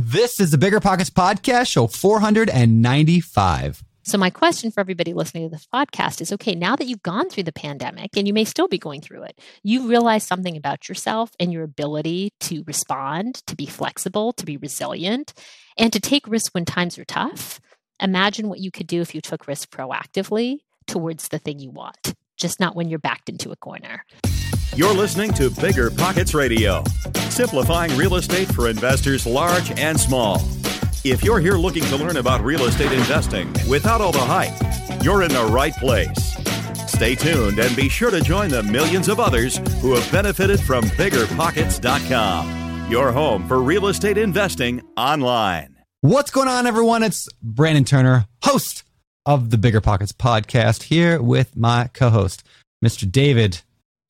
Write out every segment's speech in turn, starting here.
This is the Bigger Pockets Podcast, show 495. So, my question for everybody listening to this podcast is okay, now that you've gone through the pandemic and you may still be going through it, you realize something about yourself and your ability to respond, to be flexible, to be resilient, and to take risks when times are tough. Imagine what you could do if you took risks proactively towards the thing you want, just not when you're backed into a corner. You're listening to Bigger Pockets Radio, simplifying real estate for investors large and small. If you're here looking to learn about real estate investing without all the hype, you're in the right place. Stay tuned and be sure to join the millions of others who have benefited from biggerpockets.com, your home for real estate investing online. What's going on, everyone? It's Brandon Turner, host of the Bigger Pockets podcast, here with my co-host, Mr. David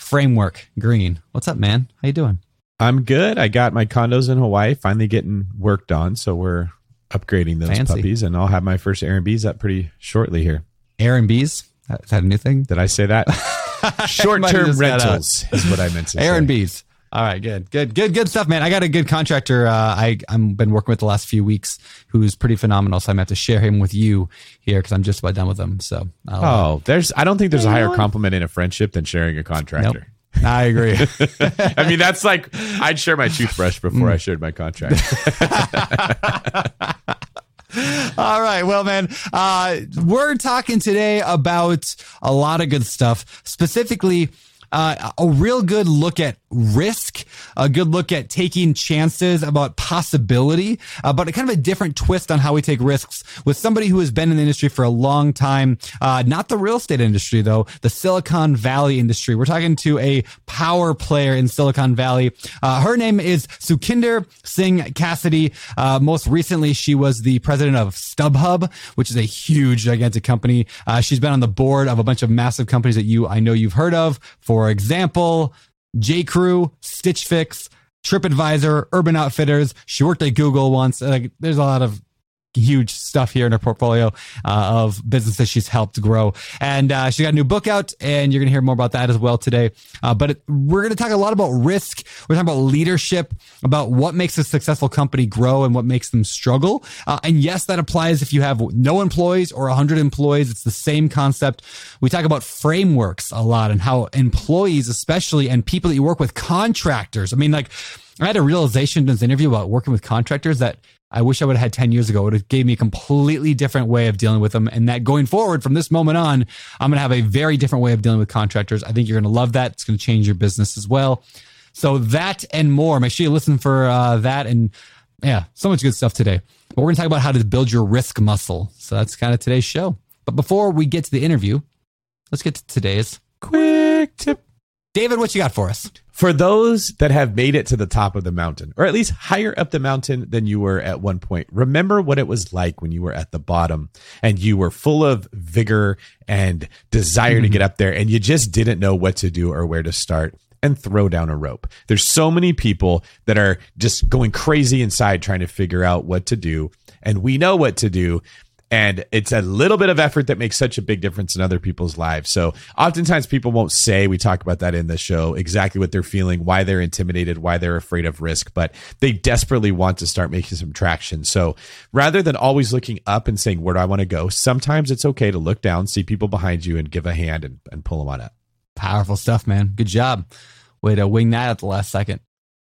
Framework Greene. What's up, man? How you doing? I'm good. I got my condos in Hawaii finally getting worked on, so we're upgrading those Fancy. puppies, and I'll have my first Airbnbs up pretty shortly here. Airbnbs? Is that a new thing? Did I say that? Short-term have just got a- rentals is what I meant to say. Airbnbs. All right, good, good, good, good stuff, man. I got a good contractor. Uh, I I'm been working with the last few weeks, who's pretty phenomenal. So I'm gonna have to share him with you here because I'm just about done with him. So I'll, uh, Oh, there's. I don't think there's a higher compliment in a friendship than sharing a nope. contractor. I agree. I mean, that's like I'd share my toothbrush before I shared my contract. All right. Well, man, uh, we're talking today about a lot of good stuff, specifically. Uh, a real good look at risk, a good look at taking chances about possibility, uh, but a kind of a different twist on how we take risks with somebody who has been in the industry for a long time. Uh, not the real estate industry though, the Silicon Valley industry. We're talking to a power player in Silicon Valley. Uh, her name is Sukhinder Singh Cassidy. Uh, most recently, she was the president of StubHub, which is a huge, gigantic company. Uh, she's been on the board of a bunch of massive companies that you, I know you've heard of. For example, J. Crew, Stitch Fix, TripAdvisor, Urban Outfitters. She worked at Google once. Like, there's a lot of huge stuff here in her portfolio uh, of businesses she's helped grow. And uh, she got a new book out, and you're going to hear more about that as well today. Uh, but it, we're going to talk a lot about risk. We're talking about leadership, about what makes a successful company grow and what makes them struggle. Uh, and yes, that applies if you have no employees or 100 employees. It's the same concept. We talk about frameworks a lot and how employees, especially, and people that you work with, contractors. I mean, like, I had a realization in this interview about working with contractors that I wish I would have had 10 years ago. It would have gave me a completely different way of dealing with them. And that going forward from this moment on, I'm going to have a very different way of dealing with contractors. I think you're going to love that. It's going to change your business as well. So that and more, make sure you listen for uh, that. And yeah, so much good stuff today. But we're going to talk about how to build your risk muscle. So that's kind of today's show. But before we get to the interview, let's get to today's. Quick tip. David, what you got for us? For those that have made it to the top of the mountain, or at least higher up the mountain than you were at one point, remember what it was like when you were at the bottom and you were full of vigor and desire to mm-hmm. get up there and you just didn't know what to do or where to start and throw down a rope. There's so many people that are just going crazy inside trying to figure out what to do. And we know what to do. And it's a little bit of effort that makes such a big difference in other people's lives. So oftentimes people won't say, we talk about that in the show, exactly what they're feeling, why they're intimidated, why they're afraid of risk, but they desperately want to start making some traction. So rather than always looking up and saying, where do I want to go? Sometimes it's okay to look down, see people behind you and give a hand and, and pull them on up. Powerful stuff, man. Good job. Way to wing that at the last second.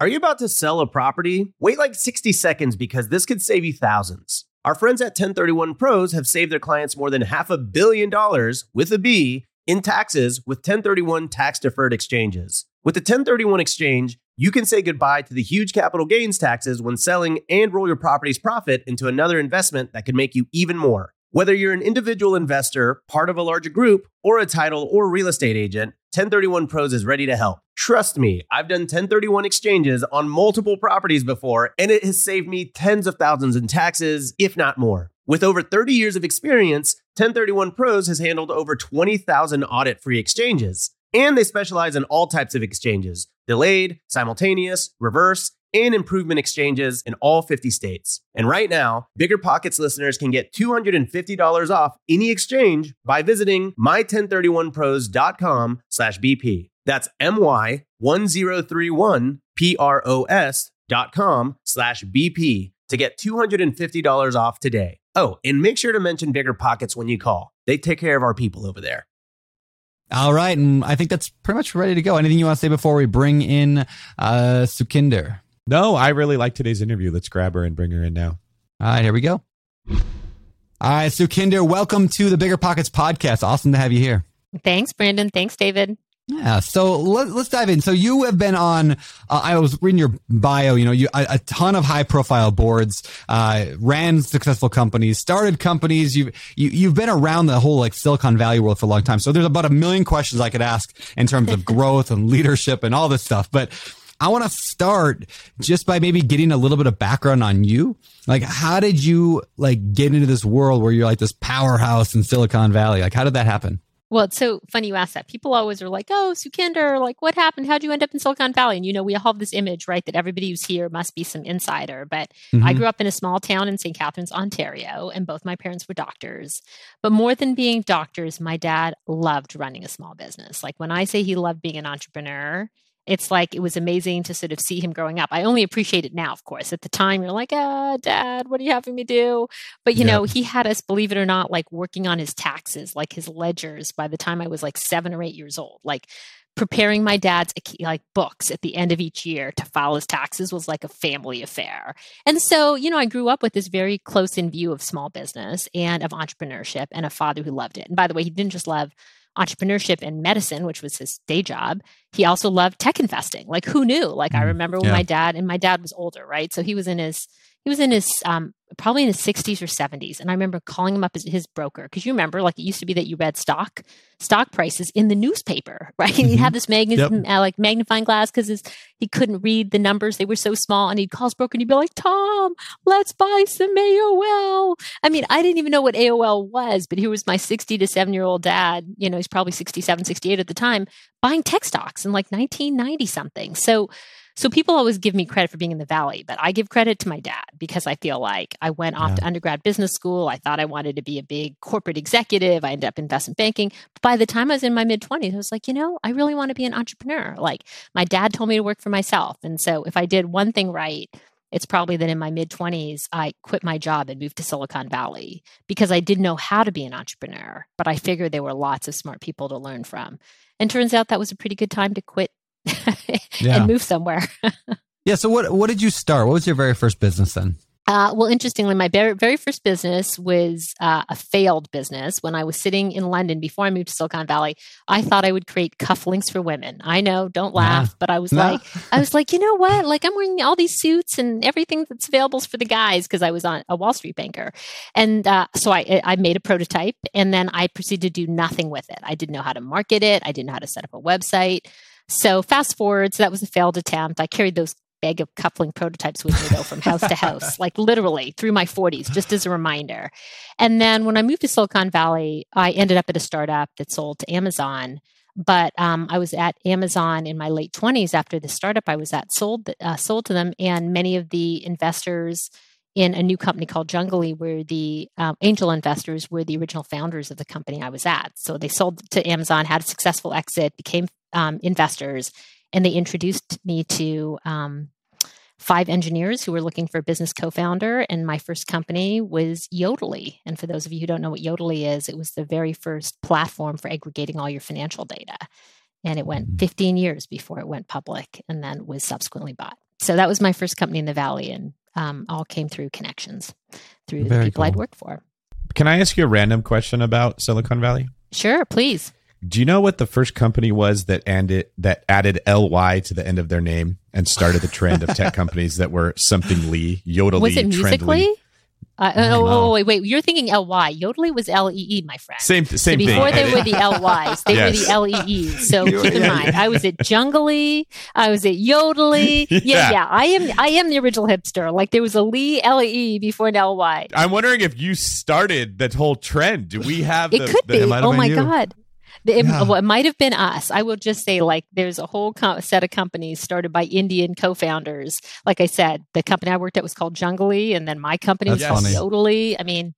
Are you about to sell a property? Wait like 60 seconds because this could save you thousands. Our friends at 1031 Pros have saved their clients more than half a billion dollars with a B in taxes with 1031 tax deferred exchanges. With the 1031 exchange, you can say goodbye to the huge capital gains taxes when selling and roll your property's profit into another investment that could make you even more. Whether you're an individual investor, part of a larger group, or a title or real estate agent, 1031 Pros is ready to help. Trust me, I've done 1031 exchanges on multiple properties before, and it has saved me tens of thousands in taxes, if not more. With over 30 years of experience, 1031 Pros has handled over 20,000 audit free exchanges. And they specialize in all types of exchanges delayed, simultaneous, reverse, and improvement exchanges in all 50 states. And right now, Bigger Pockets listeners can get $250 off any exchange by visiting my1031pros.com slash BP. That's my1031pros dot com slash BP to get $250 off today. Oh, and make sure to mention Bigger Pockets when you call. They take care of our people over there. All right. And I think that's pretty much ready to go. Anything you want to say before we bring in uh, Sukhinder? No, I really like today's interview. Let's grab her and bring her in now. All right, here we go. All right, Sukhinder, welcome to the Bigger Pockets podcast. Awesome to have you here. Thanks, Brandon. Thanks, David. Yeah, so let, us dive in. So you have been on. Uh, I was reading your bio. You know, you a, a ton of high profile boards, uh, ran successful companies, started companies. You've you, you've been around the whole like Silicon Valley world for a long time. So there's about a million questions I could ask in terms of growth and leadership and all this stuff. But I want to start just by maybe getting a little bit of background on you. Like, how did you like get into this world where you're like this powerhouse in Silicon Valley? Like, how did that happen? Well, it's so funny you ask that. People always are like, "Oh, Sukhinder, like what happened? How'd you end up in Silicon Valley?" And you know, we all have this image, right, that everybody who's here must be some insider. But mm-hmm. I grew up in a small town in St. Catharines, Ontario, and both my parents were doctors. But more than being doctors, my dad loved running a small business. Like when I say he loved being an entrepreneur, it's like it was amazing to sort of see him growing up. I only appreciate it now, of course. At the time, you're like, ah, dad, what are you having me do? But you know, he had us, believe it or not, like working on his taxes, like his ledgers by the time I was like seven or eight years old. Like preparing my dad's like books at the end of each year to file his taxes was like a family affair. And so, you know, I grew up with this very close in view of small business and of entrepreneurship and a father who loved it. And by the way, he didn't just love entrepreneurship and medicine, which was his day job. He also loved tech investing. Like who knew? Like I mm, remember when yeah. my dad and my dad was older, right? So he was in his he was in his um, probably in his 60s or 70s and i remember calling him up as his broker because you remember like it used to be that you read stock stock prices in the newspaper right mm-hmm. he'd have this mag- yep. uh, like magnifying glass because he couldn't read the numbers they were so small and he'd call his broker and he'd be like tom let's buy some aol i mean i didn't even know what aol was but here was my 60 to 7 year old dad you know he's probably 67 68 at the time buying tech stocks in like 1990 something so so people always give me credit for being in the valley, but I give credit to my dad because I feel like I went off yeah. to undergrad business school. I thought I wanted to be a big corporate executive. I ended up in investment banking. But by the time I was in my mid 20s, I was like, you know, I really want to be an entrepreneur. Like my dad told me to work for myself. And so if I did one thing right, it's probably that in my mid 20s, I quit my job and moved to Silicon Valley because I didn't know how to be an entrepreneur, but I figured there were lots of smart people to learn from. And turns out that was a pretty good time to quit yeah. and move somewhere. yeah. So what what did you start? What was your very first business then? Uh, well, interestingly, my very, very first business was uh, a failed business. When I was sitting in London before I moved to Silicon Valley, I thought I would create cufflinks for women. I know, don't laugh, nah. but I was nah. like, I was like, you know what? Like, I'm wearing all these suits and everything that's available for the guys because I was on a Wall Street banker, and uh, so I, I made a prototype, and then I proceeded to do nothing with it. I didn't know how to market it. I didn't know how to set up a website. So fast forward, so that was a failed attempt. I carried those bag of coupling prototypes with me though from house to house, like literally through my 40s, just as a reminder. And then when I moved to Silicon Valley, I ended up at a startup that sold to Amazon. But um, I was at Amazon in my late 20s after the startup I was at sold uh, sold to them, and many of the investors in a new company called Junglee, where the um, angel investors were the original founders of the company I was at. So they sold to Amazon, had a successful exit, became um, investors, and they introduced me to um, five engineers who were looking for a business co-founder and my first company was yodlee. And for those of you who don't know what yodlee is it was the very first platform for aggregating all your financial data. And it went mm-hmm. 15 years before it went public and then was subsequently bought. So that was my first company in the valley and um, all came through connections through very the people cool. i'd worked for. Can i ask you a random question about silicon valley? Sure please do you know what the first company was that added that added ly to the end of their name and started the trend of tech companies that were something Lee, Yodlee, was it Musical.ly? Uh, oh, oh, wait, wait. You're thinking Ly. Yodlee was L E E, my friend. Same, same so before thing. they were the Lys, they yes. were the L E So keep in mind, I was at Junglee. I was at Yodlee. Yeah. yeah, yeah. I am. I am the original hipster. Like there was a Lee L E E before an I'm wondering if you started that whole trend. Do we have? It could the, be. Oh my god. It, yeah. well, it might have been us. I will just say, like, there's a whole co- set of companies started by Indian co-founders. Like I said, the company I worked at was called Junglee, and then my company That's was called Yodlee. I mean,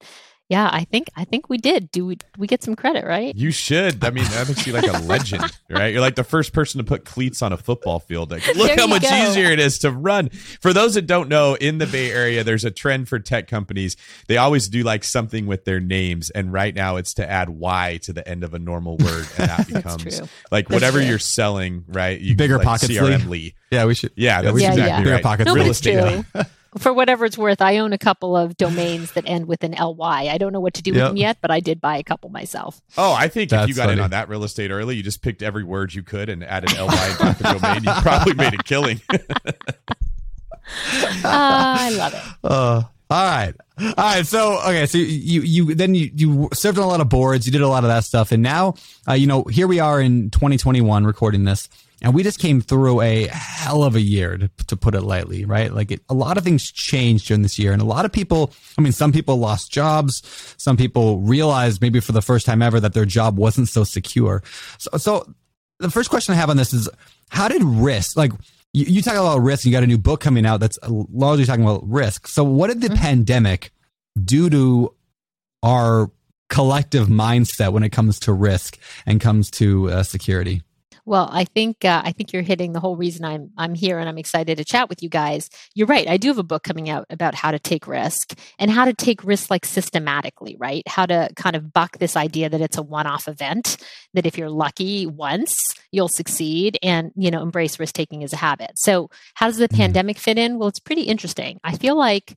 yeah, I think I think we did. Do we we get some credit, right? You should. I mean, that makes you like a legend, right? You're like the first person to put cleats on a football field. Like, look how much go. easier it is to run. For those that don't know, in the Bay Area, there's a trend for tech companies. They always do like something with their names, and right now it's to add Y to the end of a normal word, and that becomes like that's whatever true. you're selling, right? You bigger like pockets, CRM Lee. Yeah, we should. Yeah, that's yeah, exactly yeah. right. Bigger pockets, no, real estate for whatever it's worth, I own a couple of domains that end with an ly. I don't know what to do yep. with them yet, but I did buy a couple myself. Oh, I think That's if you got funny. in on that real estate early, you just picked every word you could and added ly to the domain. You probably made a killing. uh, I love it. Uh, all right. All right. So, okay. So you, you, then you, you served on a lot of boards. You did a lot of that stuff. And now, uh, you know, here we are in 2021 recording this. And we just came through a hell of a year, to, to put it lightly, right? Like it, a lot of things changed during this year. And a lot of people, I mean, some people lost jobs. Some people realized maybe for the first time ever that their job wasn't so secure. So, so the first question I have on this is how did risk, like, you, you talk about risk, you got a new book coming out that's largely talking about risk. So what did the mm-hmm. pandemic do to our collective mindset when it comes to risk and comes to uh, security? Well, I think uh, I think you're hitting the whole reason I'm I'm here and I'm excited to chat with you guys. You're right. I do have a book coming out about how to take risk and how to take risks like systematically, right? How to kind of buck this idea that it's a one-off event. That if you're lucky once, you'll succeed, and you know embrace risk taking as a habit. So, how does the mm-hmm. pandemic fit in? Well, it's pretty interesting. I feel like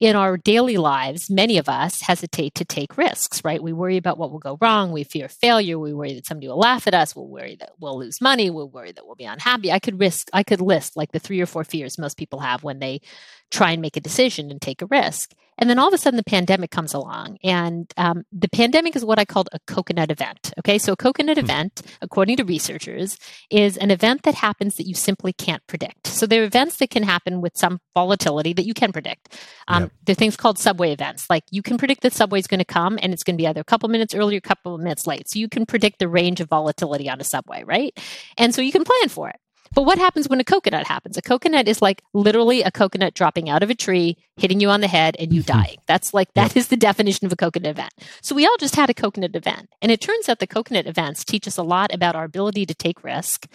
in our daily lives, many of us hesitate to take risks, right? We worry about what will go wrong. We fear failure. We worry that somebody will laugh at us. We'll worry that we'll lose money. We'll worry that we'll be unhappy. I could risk, I could list like the three or four fears most people have when they try and make a decision and take a risk. And then all of a sudden, the pandemic comes along. And um, the pandemic is what I called a coconut event. Okay. So, a coconut hmm. event, according to researchers, is an event that happens that you simply can't predict. So, there are events that can happen with some volatility that you can predict. Um, yep. There are things called subway events. Like you can predict that subway is going to come and it's going to be either a couple minutes early or a couple of minutes late. So, you can predict the range of volatility on a subway, right? And so, you can plan for it. But what happens when a coconut happens? A coconut is like literally a coconut dropping out of a tree, hitting you on the head, and you mm-hmm. dying. That's like, that is the definition of a coconut event. So we all just had a coconut event. And it turns out the coconut events teach us a lot about our ability to take risk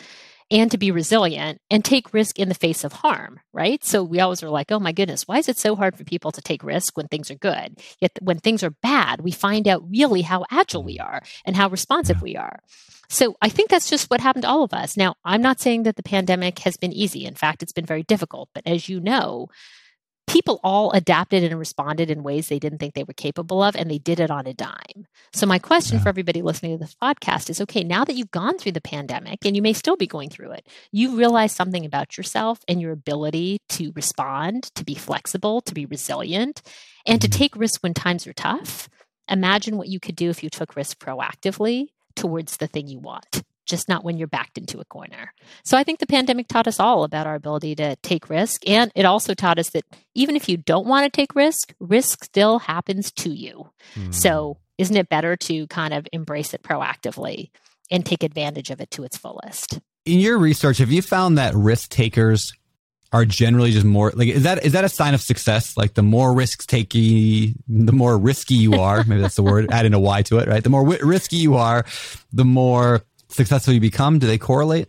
and to be resilient and take risk in the face of harm, right? So we always are like, oh my goodness, why is it so hard for people to take risk when things are good? Yet when things are bad, we find out really how agile we mm-hmm. are and how responsive we are. So I think that's just what happened to all of us. Now, I'm not saying that the pandemic has been easy. In fact, it's been very difficult. But as you know, people all adapted and responded in ways they didn't think they were capable of, and they did it on a dime. So, my question yeah. for everybody listening to this podcast is okay, now that you've gone through the pandemic, and you may still be going through it, you realize something about yourself and your ability to respond, to be flexible, to be resilient, and to mm-hmm. take risks when times are tough. Imagine what you could do if you took risks proactively towards the thing you want just not when you're backed into a corner. So I think the pandemic taught us all about our ability to take risk. And it also taught us that even if you don't want to take risk, risk still happens to you. Mm. So isn't it better to kind of embrace it proactively and take advantage of it to its fullest? In your research, have you found that risk takers are generally just more like is that is that a sign of success? Like the more risks taking, the more risky you are. maybe that's the word. Adding a Y to it, right? The more w- risky you are, the more successful you become. Do they correlate?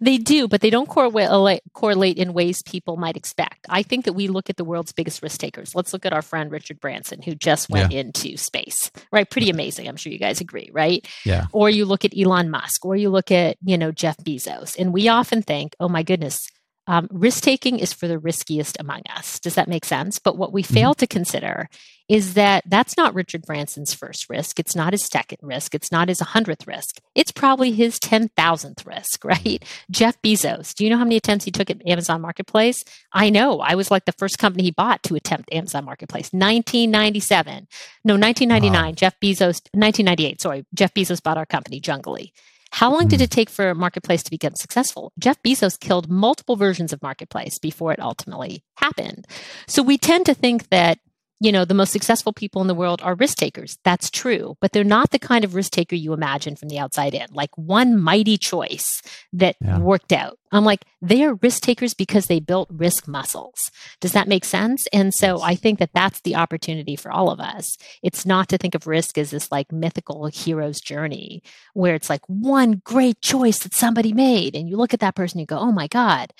They do, but they don't correlate, correlate in ways people might expect. I think that we look at the world's biggest risk takers. Let's look at our friend Richard Branson, who just went yeah. into space, right? Pretty amazing. I'm sure you guys agree, right? Yeah. Or you look at Elon Musk, or you look at, you know, Jeff Bezos. And we often think, oh my goodness, um, risk taking is for the riskiest among us. Does that make sense? But what we mm-hmm. fail to consider is that that's not Richard Branson's first risk. It's not his second risk. It's not his 100th risk. It's probably his 10,000th risk, right? Jeff Bezos, do you know how many attempts he took at Amazon Marketplace? I know. I was like the first company he bought to attempt Amazon Marketplace. 1997. No, 1999. Wow. Jeff Bezos, 1998. Sorry. Jeff Bezos bought our company, Junglee. How long did hmm. it take for a Marketplace to become successful? Jeff Bezos killed multiple versions of Marketplace before it ultimately happened. So we tend to think that you know, the most successful people in the world are risk takers. That's true, but they're not the kind of risk taker you imagine from the outside in. Like one mighty choice that yeah. worked out. I'm like, they are risk takers because they built risk muscles. Does that make sense? And so I think that that's the opportunity for all of us. It's not to think of risk as this like mythical hero's journey where it's like one great choice that somebody made. And you look at that person, and you go, oh my God.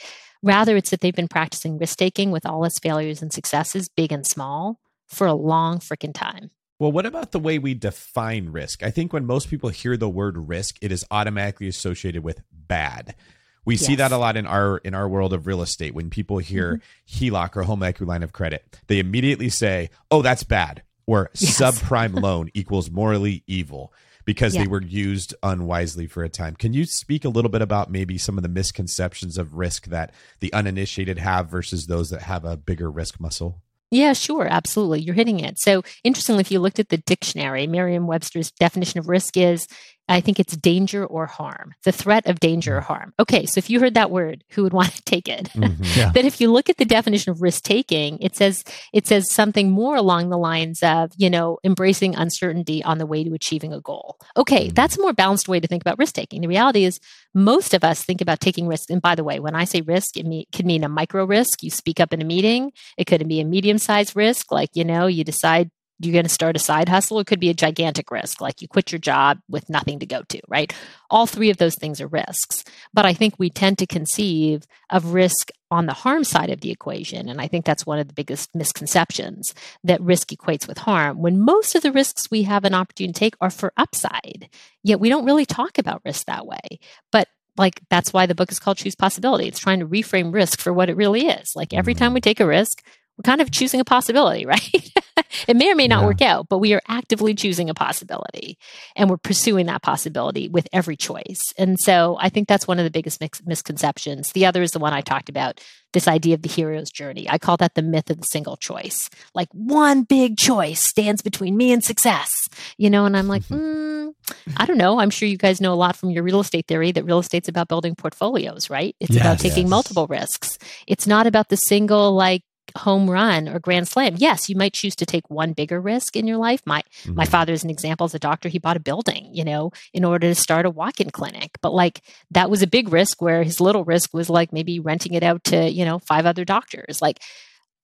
Rather, it's that they've been practicing risk taking with all its failures and successes, big and small for a long freaking time. Well, what about the way we define risk? I think when most people hear the word risk, it is automatically associated with bad. We yes. see that a lot in our in our world of real estate. When people hear mm-hmm. HELOC or home equity line of credit, they immediately say, "Oh, that's bad," or yes. "Subprime loan equals morally evil." Because yeah. they were used unwisely for a time. Can you speak a little bit about maybe some of the misconceptions of risk that the uninitiated have versus those that have a bigger risk muscle? Yeah, sure. Absolutely. You're hitting it. So, interestingly, if you looked at the dictionary, Merriam Webster's definition of risk is I think it's danger or harm, the threat of danger or mm. harm. Okay, so if you heard that word, who would want to take it? Mm-hmm, yeah. that if you look at the definition of risk taking, it says it says something more along the lines of, you know, embracing uncertainty on the way to achieving a goal. Okay, mm-hmm. that's a more balanced way to think about risk taking. The reality is most of us think about taking risks. And by the way, when I say risk, it me- could mean a micro risk. You speak up in a meeting. It could be a medium sized risk, like, you know, you decide you're going to start a side hustle. It could be a gigantic risk, like you quit your job with nothing to go to, right? All three of those things are risks. But I think we tend to conceive of risk on the harm side of the equation. And I think that's one of the biggest misconceptions that risk equates with harm when most of the risks we have an opportunity to take are for upside. Yet we don't really talk about risk that way. But like that's why the book is called Choose Possibility. It's trying to reframe risk for what it really is. Like every time mm-hmm. we take a risk, we're kind of choosing a possibility, right? it may or may not yeah. work out, but we are actively choosing a possibility and we're pursuing that possibility with every choice. And so I think that's one of the biggest misconceptions. The other is the one I talked about this idea of the hero's journey. I call that the myth of the single choice. Like one big choice stands between me and success, you know, and I'm like, mm, I don't know. I'm sure you guys know a lot from your real estate theory that real estate's about building portfolios, right? It's yes, about taking yes. multiple risks. It's not about the single, like, home run or grand slam. Yes, you might choose to take one bigger risk in your life. My mm-hmm. my father is an example as a doctor. He bought a building, you know, in order to start a walk-in clinic. But like that was a big risk where his little risk was like maybe renting it out to, you know, five other doctors. Like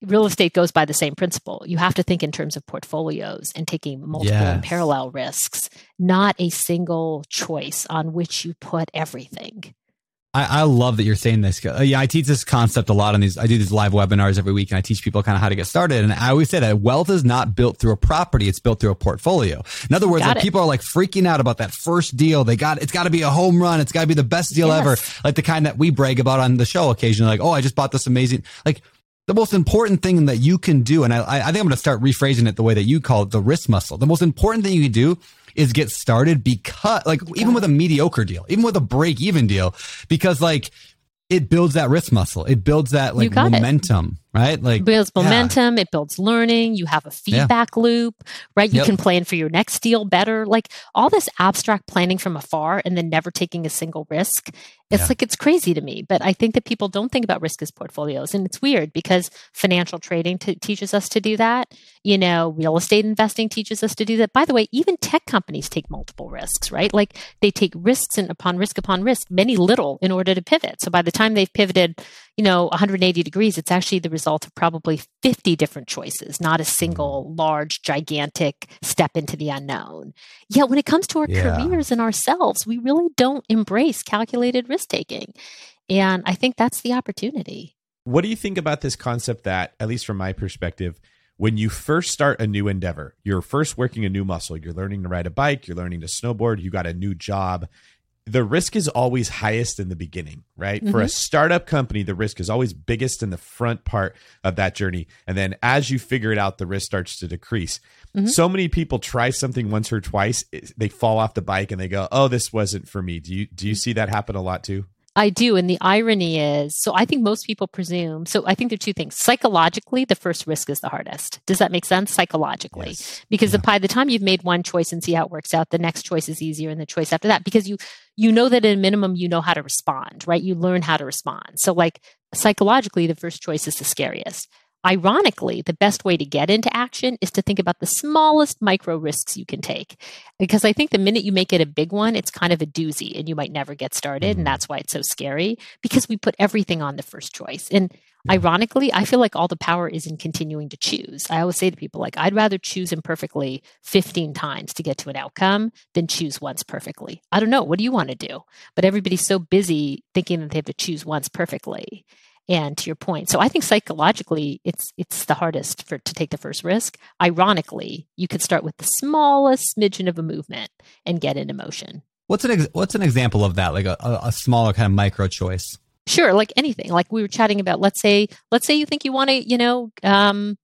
real estate goes by the same principle. You have to think in terms of portfolios and taking multiple yes. and parallel risks, not a single choice on which you put everything. I, I, love that you're saying this. Uh, yeah, I teach this concept a lot on these. I do these live webinars every week and I teach people kind of how to get started. And I always say that wealth is not built through a property. It's built through a portfolio. In other words, like people are like freaking out about that first deal. They got, it's got to be a home run. It's got to be the best deal yes. ever. Like the kind that we brag about on the show occasionally. Like, oh, I just bought this amazing, like the most important thing that you can do. And I, I think I'm going to start rephrasing it the way that you call it the risk muscle. The most important thing you can do is get started because like even with a mediocre deal, even with a break even deal, because like it builds that risk muscle. It builds that like momentum, it. Right? Like it builds momentum. Yeah. It builds learning. You have a feedback yeah. loop, right? You yep. can plan for your next deal better. Like all this abstract planning from afar and then never taking a single risk it's yeah. like it's crazy to me, but I think that people don't think about risk as portfolios. And it's weird because financial trading t- teaches us to do that. You know, real estate investing teaches us to do that. By the way, even tech companies take multiple risks, right? Like they take risks and upon risk upon risk, many little in order to pivot. So by the time they've pivoted, you know 180 degrees it's actually the result of probably 50 different choices not a single Mm. large gigantic step into the unknown yet when it comes to our Yeah. careers and ourselves we really don't embrace calculated risk taking and i think that's the opportunity What do you think about this concept that, at least from my perspective, when you first start a new endeavor, you're first working a new muscle, you're learning to ride a bike, you're learning to snowboard, you got a new job. The risk is always highest in the beginning, right? For a mm-hmm. startup company, the risk is always biggest in the front part of that journey. And then as you figure it out, the risk starts to decrease. Mm-hmm. So many people try something once or twice, they fall off the bike and they go, "Oh, this wasn't for me." Do you do you mm-hmm. see that happen a lot too? I do. And the irony is so I think most people presume. So I think there are two things. Psychologically, the first risk is the hardest. Does that make sense? Psychologically. Yes. Because by the time you've made one choice and see how it works out, the next choice is easier and the choice after that, because you you know that at a minimum you know how to respond, right? You learn how to respond. So like psychologically, the first choice is the scariest. Ironically, the best way to get into action is to think about the smallest micro risks you can take. Because I think the minute you make it a big one, it's kind of a doozy and you might never get started. And mm-hmm. that's why it's so scary because we put everything on the first choice. And ironically, I feel like all the power is in continuing to choose. I always say to people, like, I'd rather choose imperfectly 15 times to get to an outcome than choose once perfectly. I don't know. What do you want to do? But everybody's so busy thinking that they have to choose once perfectly. And to your point, so I think psychologically, it's it's the hardest for to take the first risk. Ironically, you could start with the smallest smidgen of a movement and get into motion. What's an ex- what's an example of that? Like a, a, a smaller kind of micro choice. Sure, like anything. Like we were chatting about. Let's say, let's say you think you want to, you know, um,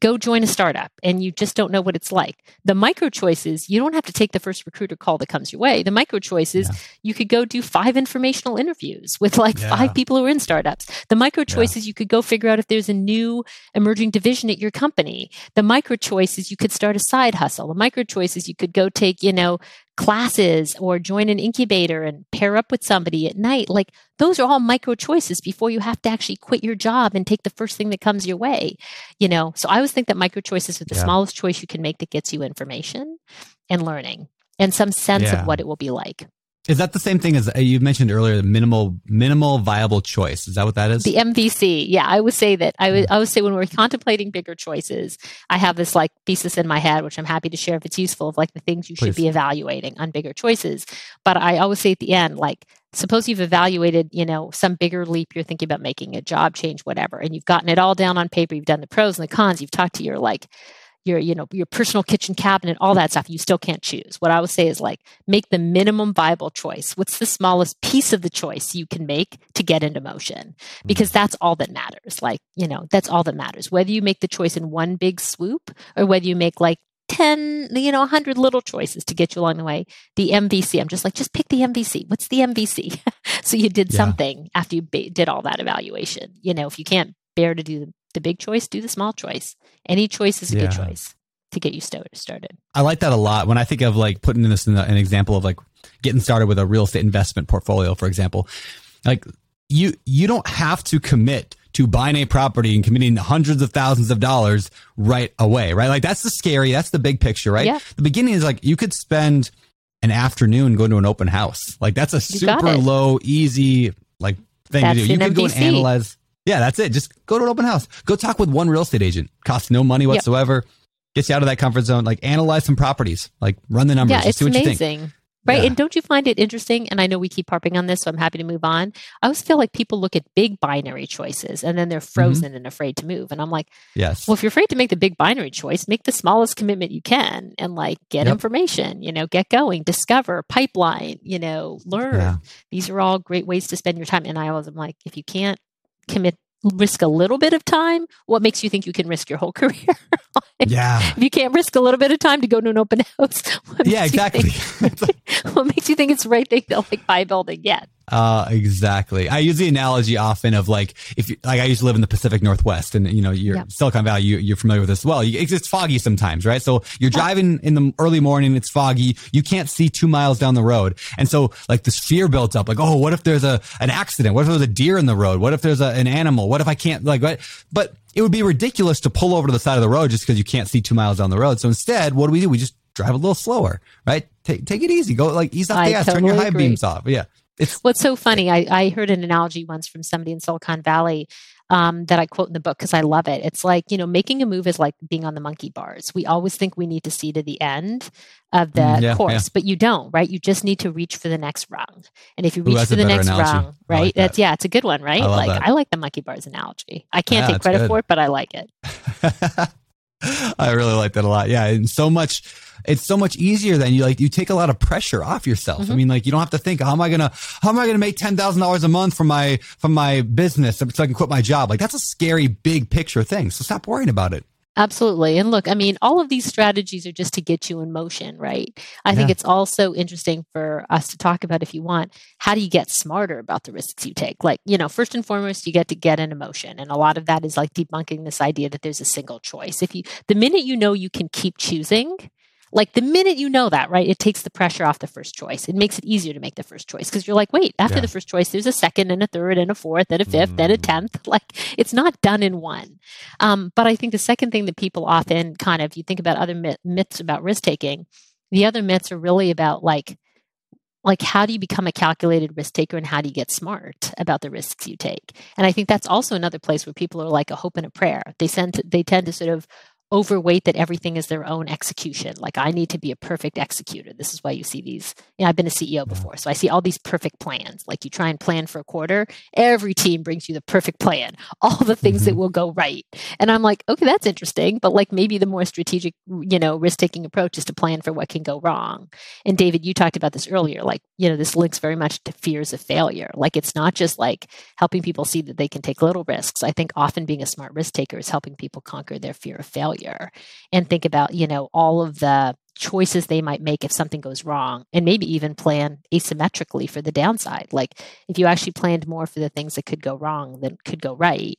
go join a startup, and you just don't know what it's like. The micro choices, you don't have to take the first recruiter call that comes your way. The micro choices, Yeah. you could go do five informational interviews with like Yeah. five people who are in startups. The micro Yeah. choices, you could go figure out if there's a new emerging division at your company. The micro choices, you could start a side hustle. The micro choices, you could go take, you know, classes or join an incubator and pair up with somebody at night. Like those are all micro choices before you have to actually quit your job and take the first thing that comes your way. You know, so I always think that micro choices are the Yeah. smallest choice you can make that gets you information and learning and some sense Yeah. of what it will be like. Is that the same thing as uh, you mentioned earlier? The minimal minimal viable choice. Is that what that is? The MVC, yeah, I would say that I would I would say when we're contemplating bigger choices, I have this like thesis in my head, which I'm happy to share if it's useful of like the things you should be evaluating on bigger choices. But I always say at the end, like suppose you've evaluated, you know, some bigger leap you're thinking about making, a job change, whatever, and you've gotten it all down on paper, you've done the pros and the cons, you've talked to your like your you know your personal kitchen cabinet all that stuff you still can't choose. What i would say is like make the minimum viable choice. What's the smallest piece of the choice you can make to get into motion? Mm. Because that's all that matters. Like you know that's all that matters. Whether you make the choice in one big swoop or whether you make like 10 you know 100 little choices to get you along the way the mvc i'm just like just pick the mvc what's the mvc so you did Yeah. something after you ba- did all that evaluation. You know if you can't bear to do the, big choice do the small choice any choice is a good choice to get you started I like that a lot. When I think of like putting this in an example of like getting started with a real estate investment portfolio, for example, like you you don't have to commit to buying a property and committing hundreds of thousands of dollars right away, right? Like that's the scary, that's the big picture, right? Yeah. The beginning is like you could spend an afternoon going to an open house. Like that's a You super low, easy like thing That's to do. You could go and analyze. Yeah, that's it. Just go to an open house. Go talk with one real estate agent. Costs no money Yep. whatsoever. Gets you out of that comfort zone. Like analyze some properties. Like run the numbers. yeah just it's see what you think. amazing right Yeah. and don't you find it interesting and i know we keep harping on this so i'm happy to move on i always feel like people look at big binary choices and then they're Mm-hmm. frozen and afraid to move and i'm like Yes. well if you're afraid to make the big binary choice make the smallest commitment you can and like get Yep. information you know get going discover pipeline you know learn Yeah. these are all great ways to spend your time and i always am like if you can't commit risk a little bit of time what makes you think you can risk your whole career yeah. if you can't risk a little bit of time to go to an open house what Yeah, exactly. think- what makes you think it's the right thing to like buy a building yet Uh, exactly. I use the analogy often of like if you, like I used to live in the Pacific Northwest, and you know, you're Yeah. Silicon Valley, you, you're familiar with this as well. You, it's just foggy sometimes, right? So you're driving in the early morning, it's foggy, you can't see two miles down the road, and so like this fear builds up, like oh, what if there's a an accident? What if there's a deer in the road? What if there's a, an animal? What if I can't like? What? But it would be ridiculous to pull over to the side of the road just because you can't see two miles down the road. So instead, what do we do? We just drive a little slower, right? Take take it easy, go like ease off I the gas, turn your high agree. beams off, yeah. It's What's so funny, I, I heard an analogy once from somebody in Silicon Valley um, that I quote in the book because I love it. It's like, you know, making a move is like being on the monkey bars. We always think we need to see to the end of the Mm, yeah, course, yeah. but you don't, right? You just need to reach for the next rung. And if you reach that's for the next analogy. rung, like right? that. that's, yeah, it's a good one, right? I like, that. I like the monkey bars analogy. I can't Yeah, take credit good. for it, but I like it. I really like that a lot. Yeah, and so much. It's so much easier than you like. You take a lot of pressure off yourself. I Mhm. mean, like you don't have to think, how am I gonna, how am I gonna make ten thousand dollars a month from my from my business so I can quit my job? Like that's a scary big picture thing. So stop worrying about it. Absolutely. And look, I mean, all of these strategies are just to get you in motion, right? I think it's also interesting for us to talk about if you want, how do you get smarter about the risks you take? Like, you know, first and foremost, you get to get in emotion. And a lot of that is like debunking this idea that there's a single choice. If you, the minute you know you can keep choosing, like the minute you know that, right, it takes the pressure off the first choice. It makes it easier to make the first choice because you're like, wait, after Yeah. the first choice, there's a second and a third and a fourth and a fifth and a Mm. tenth. Like it's not done in one. Um, but I think the second thing that people often kind of, you think about other myth, myths about risk taking, the other myths are really about like, like how do you become a calculated risk taker and how do you get smart about the risks you take? And I think that's also another place where people are like a hope and a prayer. They send to, they tend to sort of overweight that everything is their own execution. Like I need to be a perfect executor. This is why you see these. You know, I've been a CEO before, so I see all these perfect plans. Like you try and plan for a quarter, every team brings you the perfect plan, all the things that mm-hmm. will go right. And I'm like, okay, that's interesting, but like maybe the more strategic, you know, risk taking approach is to plan for what can go wrong. And David, you talked about this earlier. Like, you know, this links very much to fears of failure. Like it's not just like helping people see that they can take little risks. I think often being a smart risk taker is helping people conquer their fear of failure and think about, you know, all of the choices they might make if something goes wrong and maybe even plan asymmetrically for the downside. Like if you actually planned more for the things that could go wrong than could go right,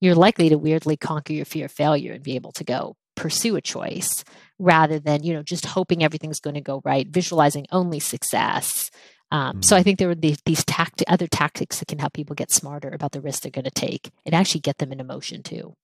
you're likely to weirdly conquer your fear of failure and be able to go pursue a choice rather than, you know, just hoping everything's going to go right, visualizing only success. Um, So I think there are these, these tacti- other tactics that can help people get smarter about the risks they're going to take and actually get them in emotion too.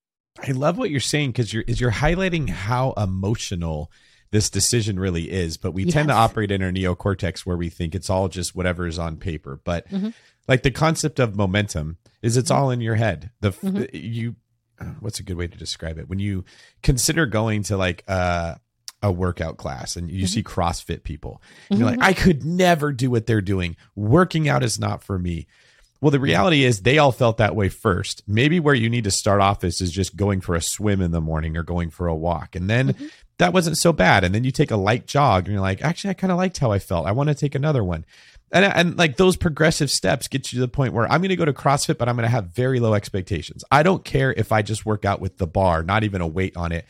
I love what you're saying because you're is you're highlighting how emotional this decision really is. But we tend to operate in our neocortex where we think it's all just whatever is on paper. But Mhm. like the concept of momentum is it's Mhm. all in your head. The f Mhm. you uh, what's a good way to describe it when you consider going to like uh, a workout class and you see CrossFit people. You're Mhm. like, I could never do what they're doing. Working out is not for me. Well, the reality is they all felt that way first. Maybe where you need to start off is, is just going for a swim in the morning or going for a walk. And then Mhm. that wasn't so bad. And then you take a light jog and you're like, actually, I kind of liked how I felt. I want to take another one. And, and like those progressive steps get you to the point where I'm going to go to CrossFit, but I'm going to have very low expectations. I don't care if I just work out with the bar, not even a weight on it.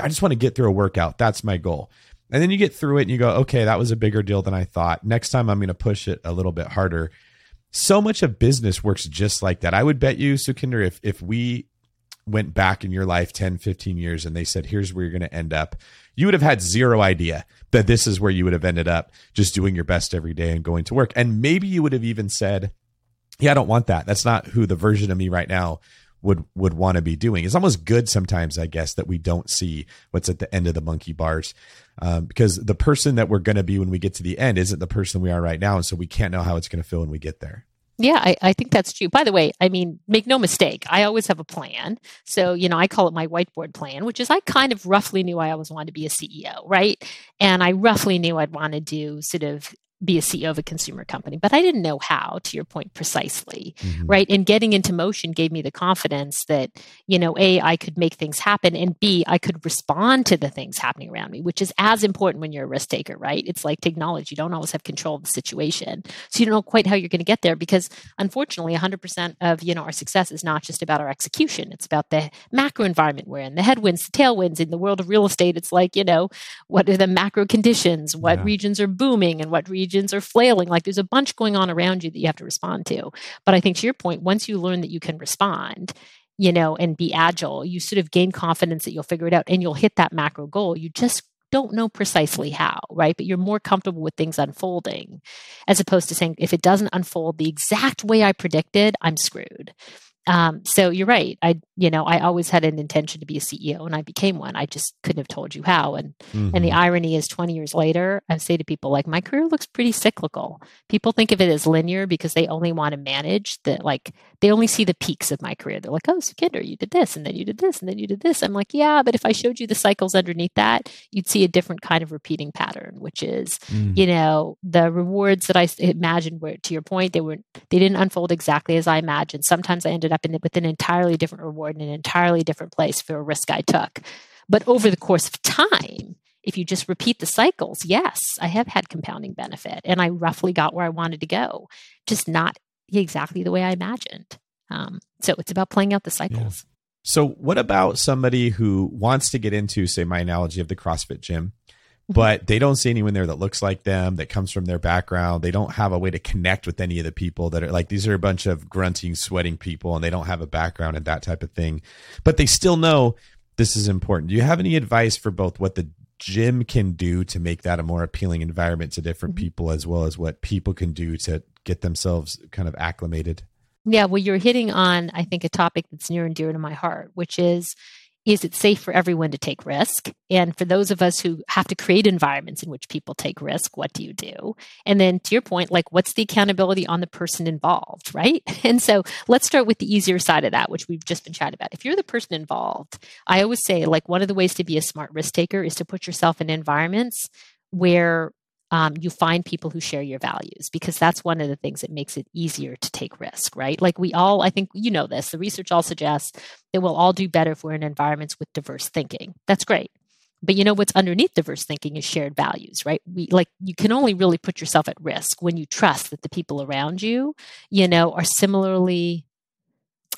I just want to get through a workout. That's my goal. And then you get through it and you go, okay, that was a bigger deal than I thought. Next time I'm going to push it a little bit harder. So much of business works just like that. I would bet you, Sukhinder, if if we went back in your life 10, 15 years and they said, here's where you're going to end up, you would have had zero idea that this is where you would have ended up just doing your best every day and going to work. And maybe you would have even said, yeah, I don't want that. That's not who the version of me right now would would want to be doing. It's almost good sometimes, I guess, that we don't see what's at the end of the monkey bars, um, because the person that we're going to be when we get to the end isn't the person we are right now, and so we can't know how it's going to feel when we get there. Yeah, I, I think that's true. By the way, I mean, make no mistake, I always have a plan. So, you know, I call it my whiteboard plan, which is I kind of roughly knew I always wanted to be a CEO, right? And I roughly knew I'd want to do sort of be a CEO of a consumer company, but I didn't know how, to your point, precisely, mm-hmm. right? And getting into motion gave me the confidence that, you know, A, I could make things happen, and B, I could respond to the things happening around me, which is as important when you're a risk taker, right? It's like to acknowledge you don't always have control of the situation. So you don't know quite how you're going to get there because unfortunately 100% of, you know, our success is not just about our execution. It's about the macro environment we're in, the headwinds, the tailwinds in the world of real estate. It's like, you know, what are the macro conditions? What Yeah. regions are booming and what regions are flailing? Like there's a bunch going on around you that you have to respond to. But I think to your point, once you learn that you can respond, you know, and be agile, you sort of gain confidence that you'll figure it out and you'll hit that macro goal. You just don't know precisely how, right? But you're more comfortable with things unfolding as opposed to saying, if it doesn't unfold the exact way I predicted, I'm screwed. Um, so you're right. I, you know, I always had an intention to be a CEO and I became one. I just couldn't have told you how. And, mm-hmm. and the mm-hmm. irony is 20 years later, I say to people like, my career looks pretty cyclical. People think of it as linear because they only want to manage the, like, they only see the peaks of my career. They're like, oh, Sukhinder, you did this and then you did this and then you did this. I'm like, yeah, but if I showed you the cycles underneath that, you'd see a different kind of repeating pattern, which is, mm. you know, the rewards that I imagined were, to your point, they were, they didn't unfold exactly as I imagined. Sometimes I ended up in with an entirely different reward in an entirely different place for a risk I took. But over the course of time, if you just repeat the cycles, yes, I have had compounding benefit and I roughly got where I wanted to go, just not exactly the way I imagined. Um, so it's about playing out the cycles. Yeah. So, what about somebody who wants to get into, say, my analogy of the CrossFit gym? Mm-hmm. but they don't see anyone there that looks like them, that comes from their background. They don't have a way to connect with any of the people that are like, these are a bunch of grunting, sweating people, and they don't have a background and that type of thing. But they still know this is important. Do you have any advice for both what the gym can do to make that a more appealing environment to different mm-hmm. people, as well as what people can do to get themselves kind of acclimated? Yeah, well, you're hitting on, I think, a topic that's near and dear to my heart, which is is it safe for everyone to take risk? And for those of us who have to create environments in which people take risk, what do you do? And then to your point, like what's the accountability on the person involved, right? And so let's start with the easier side of that, which we've just been chatting about. If you're the person involved, I always say like one of the ways to be a smart risk taker is to put yourself in environments where um, you find people who share your values because that's one of the things that makes it easier to take risk, right? Like we all, I think you know this, the research all suggests that we'll all do better if we're in environments with diverse thinking. That's great. But you know what's underneath diverse thinking is shared values, right? We like you can only really put yourself at risk when you trust that the people around you, you know, are similarly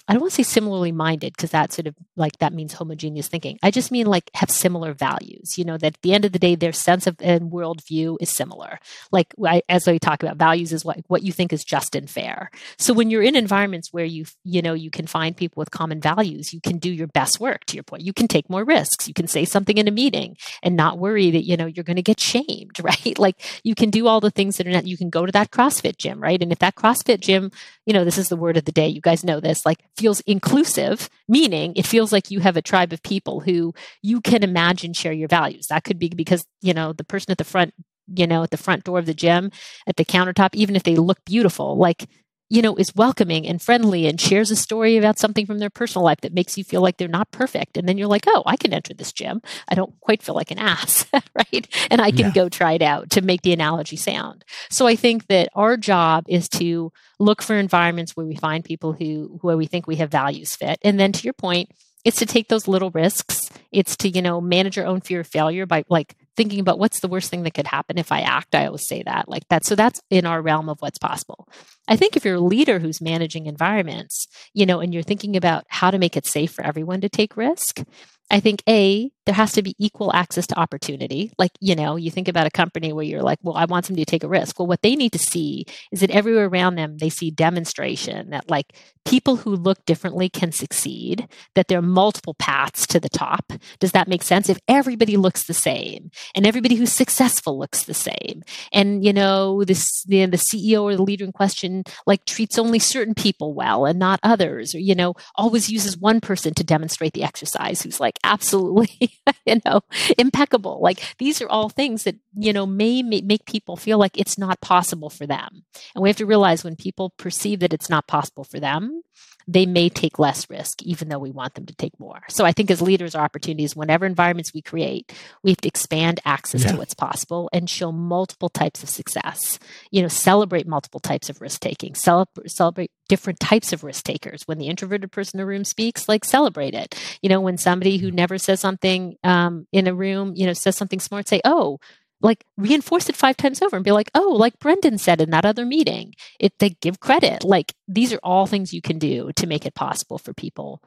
I don't want to say similarly minded because that sort of like that means homogeneous thinking. I just mean like have similar values. You know that at the end of the day, their sense of and worldview is similar. Like I, as we talk about values, is like what you think is just and fair. So when you're in environments where you you know you can find people with common values, you can do your best work. To your point, you can take more risks. You can say something in a meeting and not worry that you know you're going to get shamed, right? Like you can do all the things that are not. You can go to that CrossFit gym, right? And if that CrossFit gym, you know, this is the word of the day. You guys know this, like feels inclusive, meaning it feels like you have a tribe of people who you can imagine share your values. That could be because, you know, the person at the front, you know, at the front door of the gym, at the countertop, even if they look beautiful, like you know, is welcoming and friendly and shares a story about something from their personal life that makes you feel like they're not perfect. And then you're like, oh, I can enter this gym. I don't quite feel like an ass, right? And I can yeah. go try it out to make the analogy sound. So I think that our job is to look for environments where we find people who where we think we have values fit. And then to your point, it's to take those little risks. It's to, you know, manage your own fear of failure by like thinking about what's the worst thing that could happen if I act. I always say that like that. So that's in our realm of what's possible. I think if you're a leader who's managing environments, you know, and you're thinking about how to make it safe for everyone to take risk, I think A, there has to be equal access to opportunity. Like, you know, you think about a company where you're like, well, I want somebody to take a risk. Well, what they need to see is that everywhere around them, they see demonstration that like people who look differently can succeed, that there are multiple paths to the top. Does that make sense? If everybody looks the same and everybody who's successful looks the same, and, you know, this, the, the CEO or the leader in question like treats only certain people well and not others, or, you know, always uses one person to demonstrate the exercise who's like absolutely you know, impeccable. Like these are all things that, you know, may make people feel like it's not possible for them. And we have to realize when people perceive that it's not possible for them, they may take less risk, even though we want them to take more. So I think as leaders, our opportunities, whenever environments we create, we have to expand access yeah. to what's possible and show multiple types of success. You know, celebrate multiple types of risk taking, celebrate, celebrate different types of risk takers. When the introverted person in the room speaks, like celebrate it. You know, when somebody who never says something um, in a room, you know, says something smart, say, oh, like reinforce it five times over and be like, oh, like Brendan said in that other meeting, it they give credit. Like these are all things you can do to make it possible for people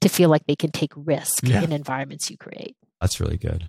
to feel like they can take risk yeah. in environments you create. That's really good.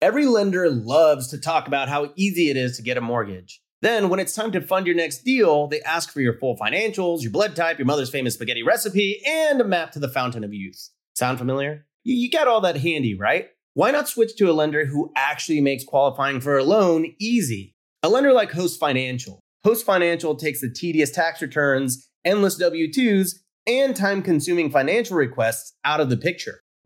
Every lender loves to talk about how easy it is to get a mortgage. Then, when it's time to fund your next deal, they ask for your full financials, your blood type, your mother's famous spaghetti recipe, and a map to the fountain of youth. Sound familiar? You, got all that handy, right? Why not switch to a lender who actually makes qualifying for a loan easy? A lender like Host Financial. Host Financial takes the tedious tax returns, endless W 2s, and time consuming financial requests out of the picture.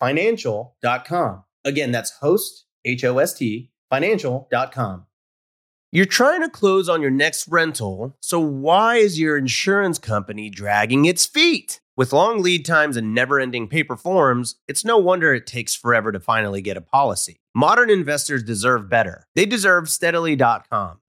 financial.com. Again, that's host, H O S T, financial.com. You're trying to close on your next rental, so why is your insurance company dragging its feet? With long lead times and never ending paper forms, it's no wonder it takes forever to finally get a policy. Modern investors deserve better. They deserve steadily.com.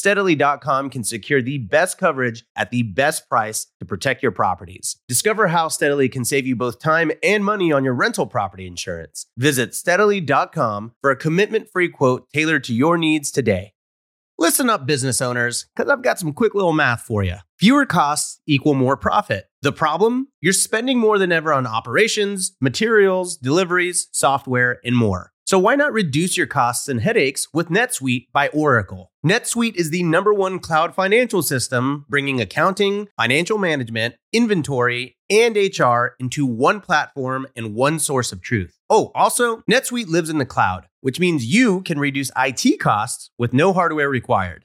steadily.com can secure the best coverage at the best price to protect your properties. Discover how Steadily can save you both time and money on your rental property insurance. Visit steadily.com for a commitment free quote tailored to your needs today. Listen up, business owners, because I've got some quick little math for you. Fewer costs equal more profit. The problem? You're spending more than ever on operations, materials, deliveries, software, and more. So why not reduce your costs and headaches with NetSuite by Oracle? NetSuite is the number one cloud financial system, bringing accounting, financial management, inventory, and HR into one platform and one source of truth. Oh, also, NetSuite lives in the cloud, which means you can reduce IT costs with no hardware required.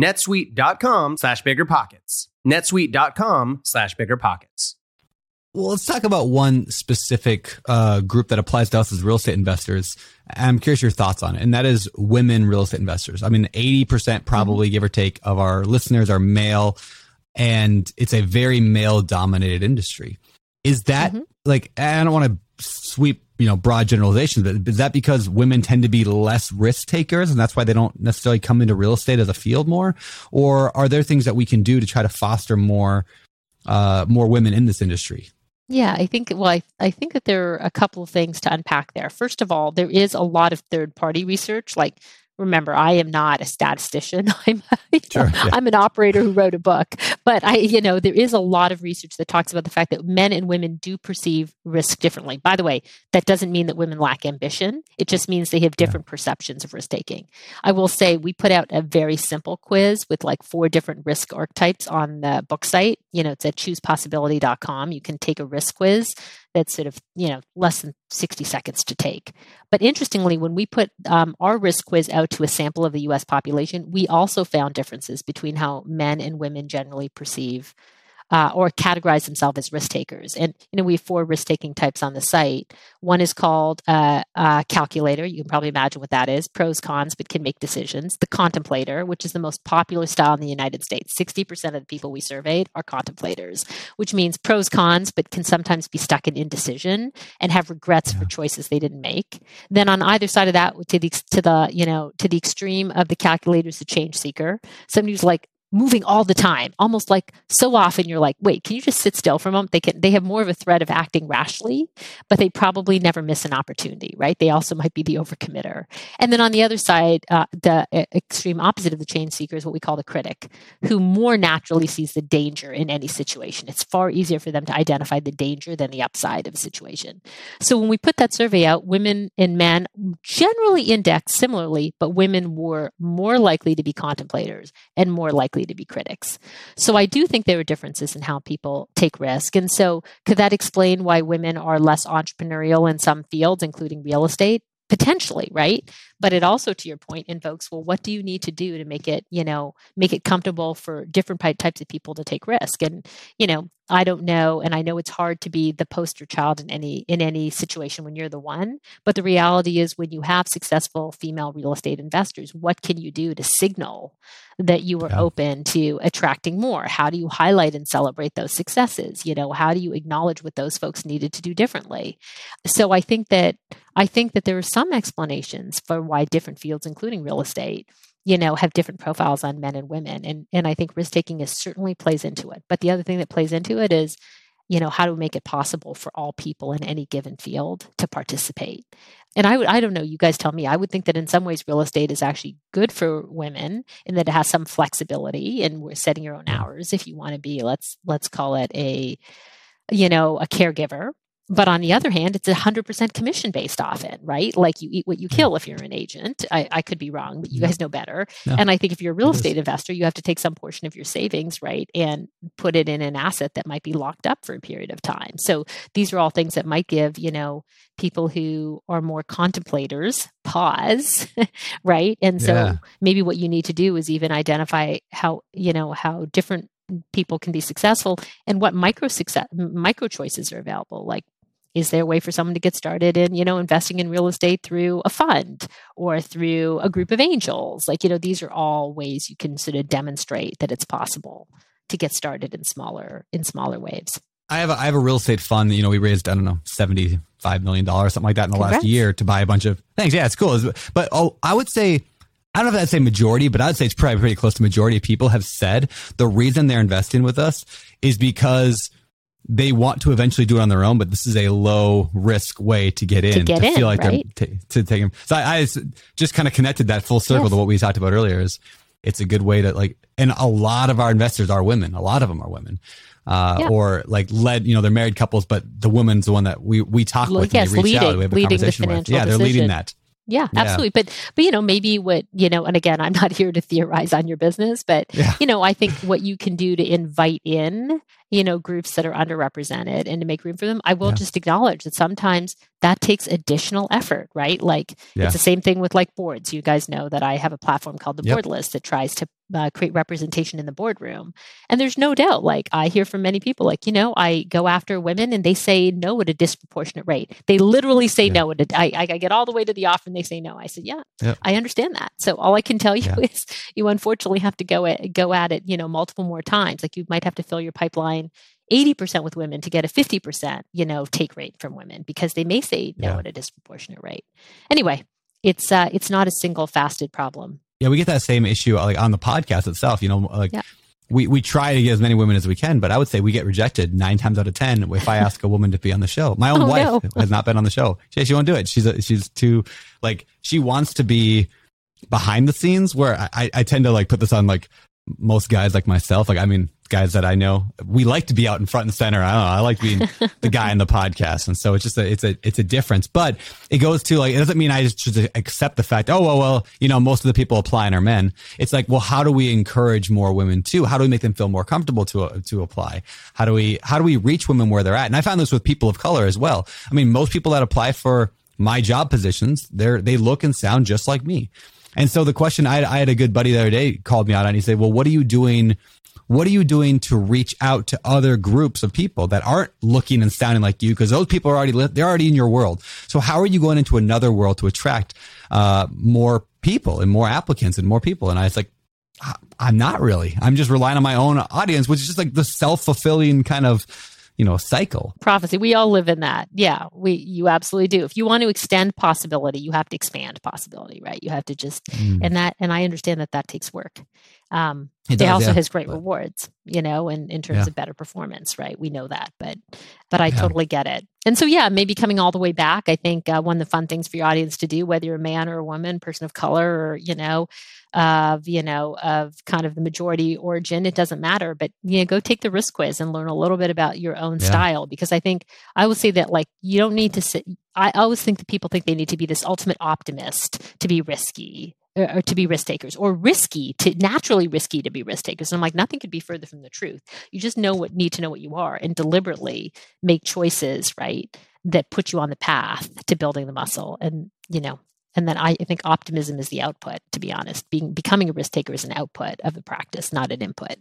netsuite.com slash biggerpockets. netsuite.com slash biggerpockets. Well, let's talk about one specific uh, group that applies to us as real estate investors. I'm curious your thoughts on it, and that is women real estate investors. I mean, 80% probably, mm-hmm. give or take, of our listeners are male, and it's a very male dominated industry. Is that mm-hmm. like, I don't want to sweep you know broad generalizations but is that because women tend to be less risk takers and that's why they don't necessarily come into real estate as a field more or are there things that we can do to try to foster more uh, more women in this industry yeah, I think, well, I, I think that there are a couple of things to unpack there. First of all, there is a lot of third party research, like remember I am not a statistician. I'm Sure, yeah. I'm an operator who wrote a book, but I you know there is a lot of research that talks about the fact that men and women do perceive risk differently. By the way, that doesn't mean that women lack ambition. It just means they have different perceptions of risk taking. I will say we put out a very simple quiz with like four different risk archetypes on the book site. You know, it's at choosepossibility.com. You can take a risk quiz that's sort of, you know, less than 60 seconds to take. But interestingly, when we put um, our risk quiz out to a sample of the US population, we also found differences between how men and women generally perceive uh, or categorize themselves as risk takers. And you know, we have four risk taking types on the site. One is called uh, a calculator. You can probably imagine what that is. Pros, cons, but can make decisions. The contemplator, which is the most popular style in the United States. Sixty percent of the people we surveyed are contemplators, which means pros, cons, but can sometimes be stuck in indecision and have regrets yeah. for choices they didn't make. Then on either side of that, to the to the you know to the extreme of the calculator is the change seeker. Somebody who's like, moving all the time almost like so often you're like wait can you just sit still for a moment? They can they have more of a threat of acting rashly but they probably never miss an opportunity right? They also might be the overcommitter. And then on the other side uh, the uh, extreme opposite of the change seeker is what we call the critic who more naturally sees the danger in any situation. It's far easier for them to identify the danger than the upside of a situation. So when we put that survey out women and men generally index similarly but women were more likely to be contemplators and more likely likely to be critics. So I do think there are differences in how people take risk. And so could that explain why women are less entrepreneurial in some fields, including real estate? potentially right but it also to your point invokes well what do you need to do to make it you know make it comfortable for different types of people to take risk and you know i don't know and i know it's hard to be the poster child in any in any situation when you're the one but the reality is when you have successful female real estate investors what can you do to signal that you are yeah. open to attracting more? How do you highlight and celebrate those successes? You know how do you acknowledge what those folks needed to do differently? So i think that I think that there are some explanations for why different fields, including real estate, you know, have different profiles on men and women. And and I think risk taking is certainly plays into it. But the other thing that plays into it is, you know, how do we make it possible for all people in any given field to participate? And I would I don't know, you guys tell me. I would think that in some ways real estate is actually good for women in that it has some flexibility and we're setting your own mm. hours if you want to be, let's let's call it a you know, a caregiver but on the other hand, it's a hundred percent commission based often, right? Like you eat what you kill if you're an agent. I, I could be wrong, but you guys know better. And I think if you're a real estate investor, you have to take some portion of your savings, right, and put it in an asset that might be locked up for a period of time. So these are all things that might give, you know, people who are more contemplators pause, right? And so yeah. maybe what you need to do is even identify how, you know, how different people can be successful and what micro success micro choices are available like is there a way for someone to get started in you know investing in real estate through a fund or through a group of angels? Like you know these are all ways you can sort of demonstrate that it's possible to get started in smaller in smaller waves. I have a, I have a real estate fund you know we raised i don't know 75 million dollars something like that in the Congrats. last year to buy a bunch of things. Yeah it's cool. But oh i would say I don't know if I'd say majority, but I'd say it's probably pretty close to majority of people have said the reason they're investing with us is because they want to eventually do it on their own, but this is a low risk way to get in to, get to in, feel like right? they're t- to take them. So I, I, just kind of connected that full circle yes. to what we talked about earlier. Is it's a good way to like, and a lot of our investors are women. A lot of them are women. Uh, yeah. or like led, you know, they're married couples, but the woman's the one that we, we talk with yes, and reach leading, out. We have a conversation with. Yeah, decision. they're leading that. Yeah, absolutely. Yeah. But but you know, maybe what, you know, and again, I'm not here to theorize on your business, but yeah. you know, I think what you can do to invite in you know groups that are underrepresented and to make room for them i will yeah. just acknowledge that sometimes that takes additional effort right like yeah. it's the same thing with like boards you guys know that i have a platform called the yep. board list that tries to uh, create representation in the boardroom and there's no doubt like i hear from many people like you know i go after women and they say no at a disproportionate rate they literally say yeah. no at a, I, I get all the way to the offer and they say no i said yeah yep. i understand that so all i can tell you is you unfortunately have to go at, go at it you know multiple more times like you might have to fill your pipeline 80% with women to get a 50%, you know, take rate from women because they may say no yeah. at a disproportionate rate. Anyway, it's uh it's not a single fasted problem. Yeah, we get that same issue like on the podcast itself, you know, like yeah. we, we try to get as many women as we can, but I would say we get rejected nine times out of 10 if I ask a woman to be on the show. My own oh, wife no. has not been on the show. She, she won't do it. She's, a, she's too, like, she wants to be behind the scenes where I, I tend to like put this on like most guys like myself. Like, I mean, guys that I know, we like to be out in front and center. I don't know. I like being the guy in the podcast. And so it's just a, it's a, it's a difference, but it goes to like, it doesn't mean I just should accept the fact, oh, well, well, you know, most of the people applying are men. It's like, well, how do we encourage more women too? How do we make them feel more comfortable to, uh, to apply? How do we, how do we reach women where they're at? And I found this with people of color as well. I mean, most people that apply for my job positions, they're, they look and sound just like me. And so the question I, I had a good buddy the other day called me out and he said, well, what are you doing what are you doing to reach out to other groups of people that aren't looking and sounding like you? Because those people are already they're already in your world. So how are you going into another world to attract uh, more people and more applicants and more people? And I was like, I'm not really. I'm just relying on my own audience, which is just like the self fulfilling kind of you know cycle prophecy we all live in that yeah we you absolutely do if you want to extend possibility you have to expand possibility right you have to just mm. and that and i understand that that takes work um it, it also yeah. has great but, rewards you know and in terms yeah. of better performance right we know that but but i yeah. totally get it and so yeah maybe coming all the way back i think uh, one of the fun things for your audience to do whether you're a man or a woman person of color or you know of you know of kind of the majority origin it doesn't matter but you know go take the risk quiz and learn a little bit about your own yeah. style because i think i would say that like you don't need to sit i always think that people think they need to be this ultimate optimist to be risky or, or to be risk takers or risky to naturally risky to be risk takers and i'm like nothing could be further from the truth you just know what need to know what you are and deliberately make choices right that put you on the path to building the muscle and you know and then I, I think optimism is the output to be honest being becoming a risk taker is an output of the practice not an input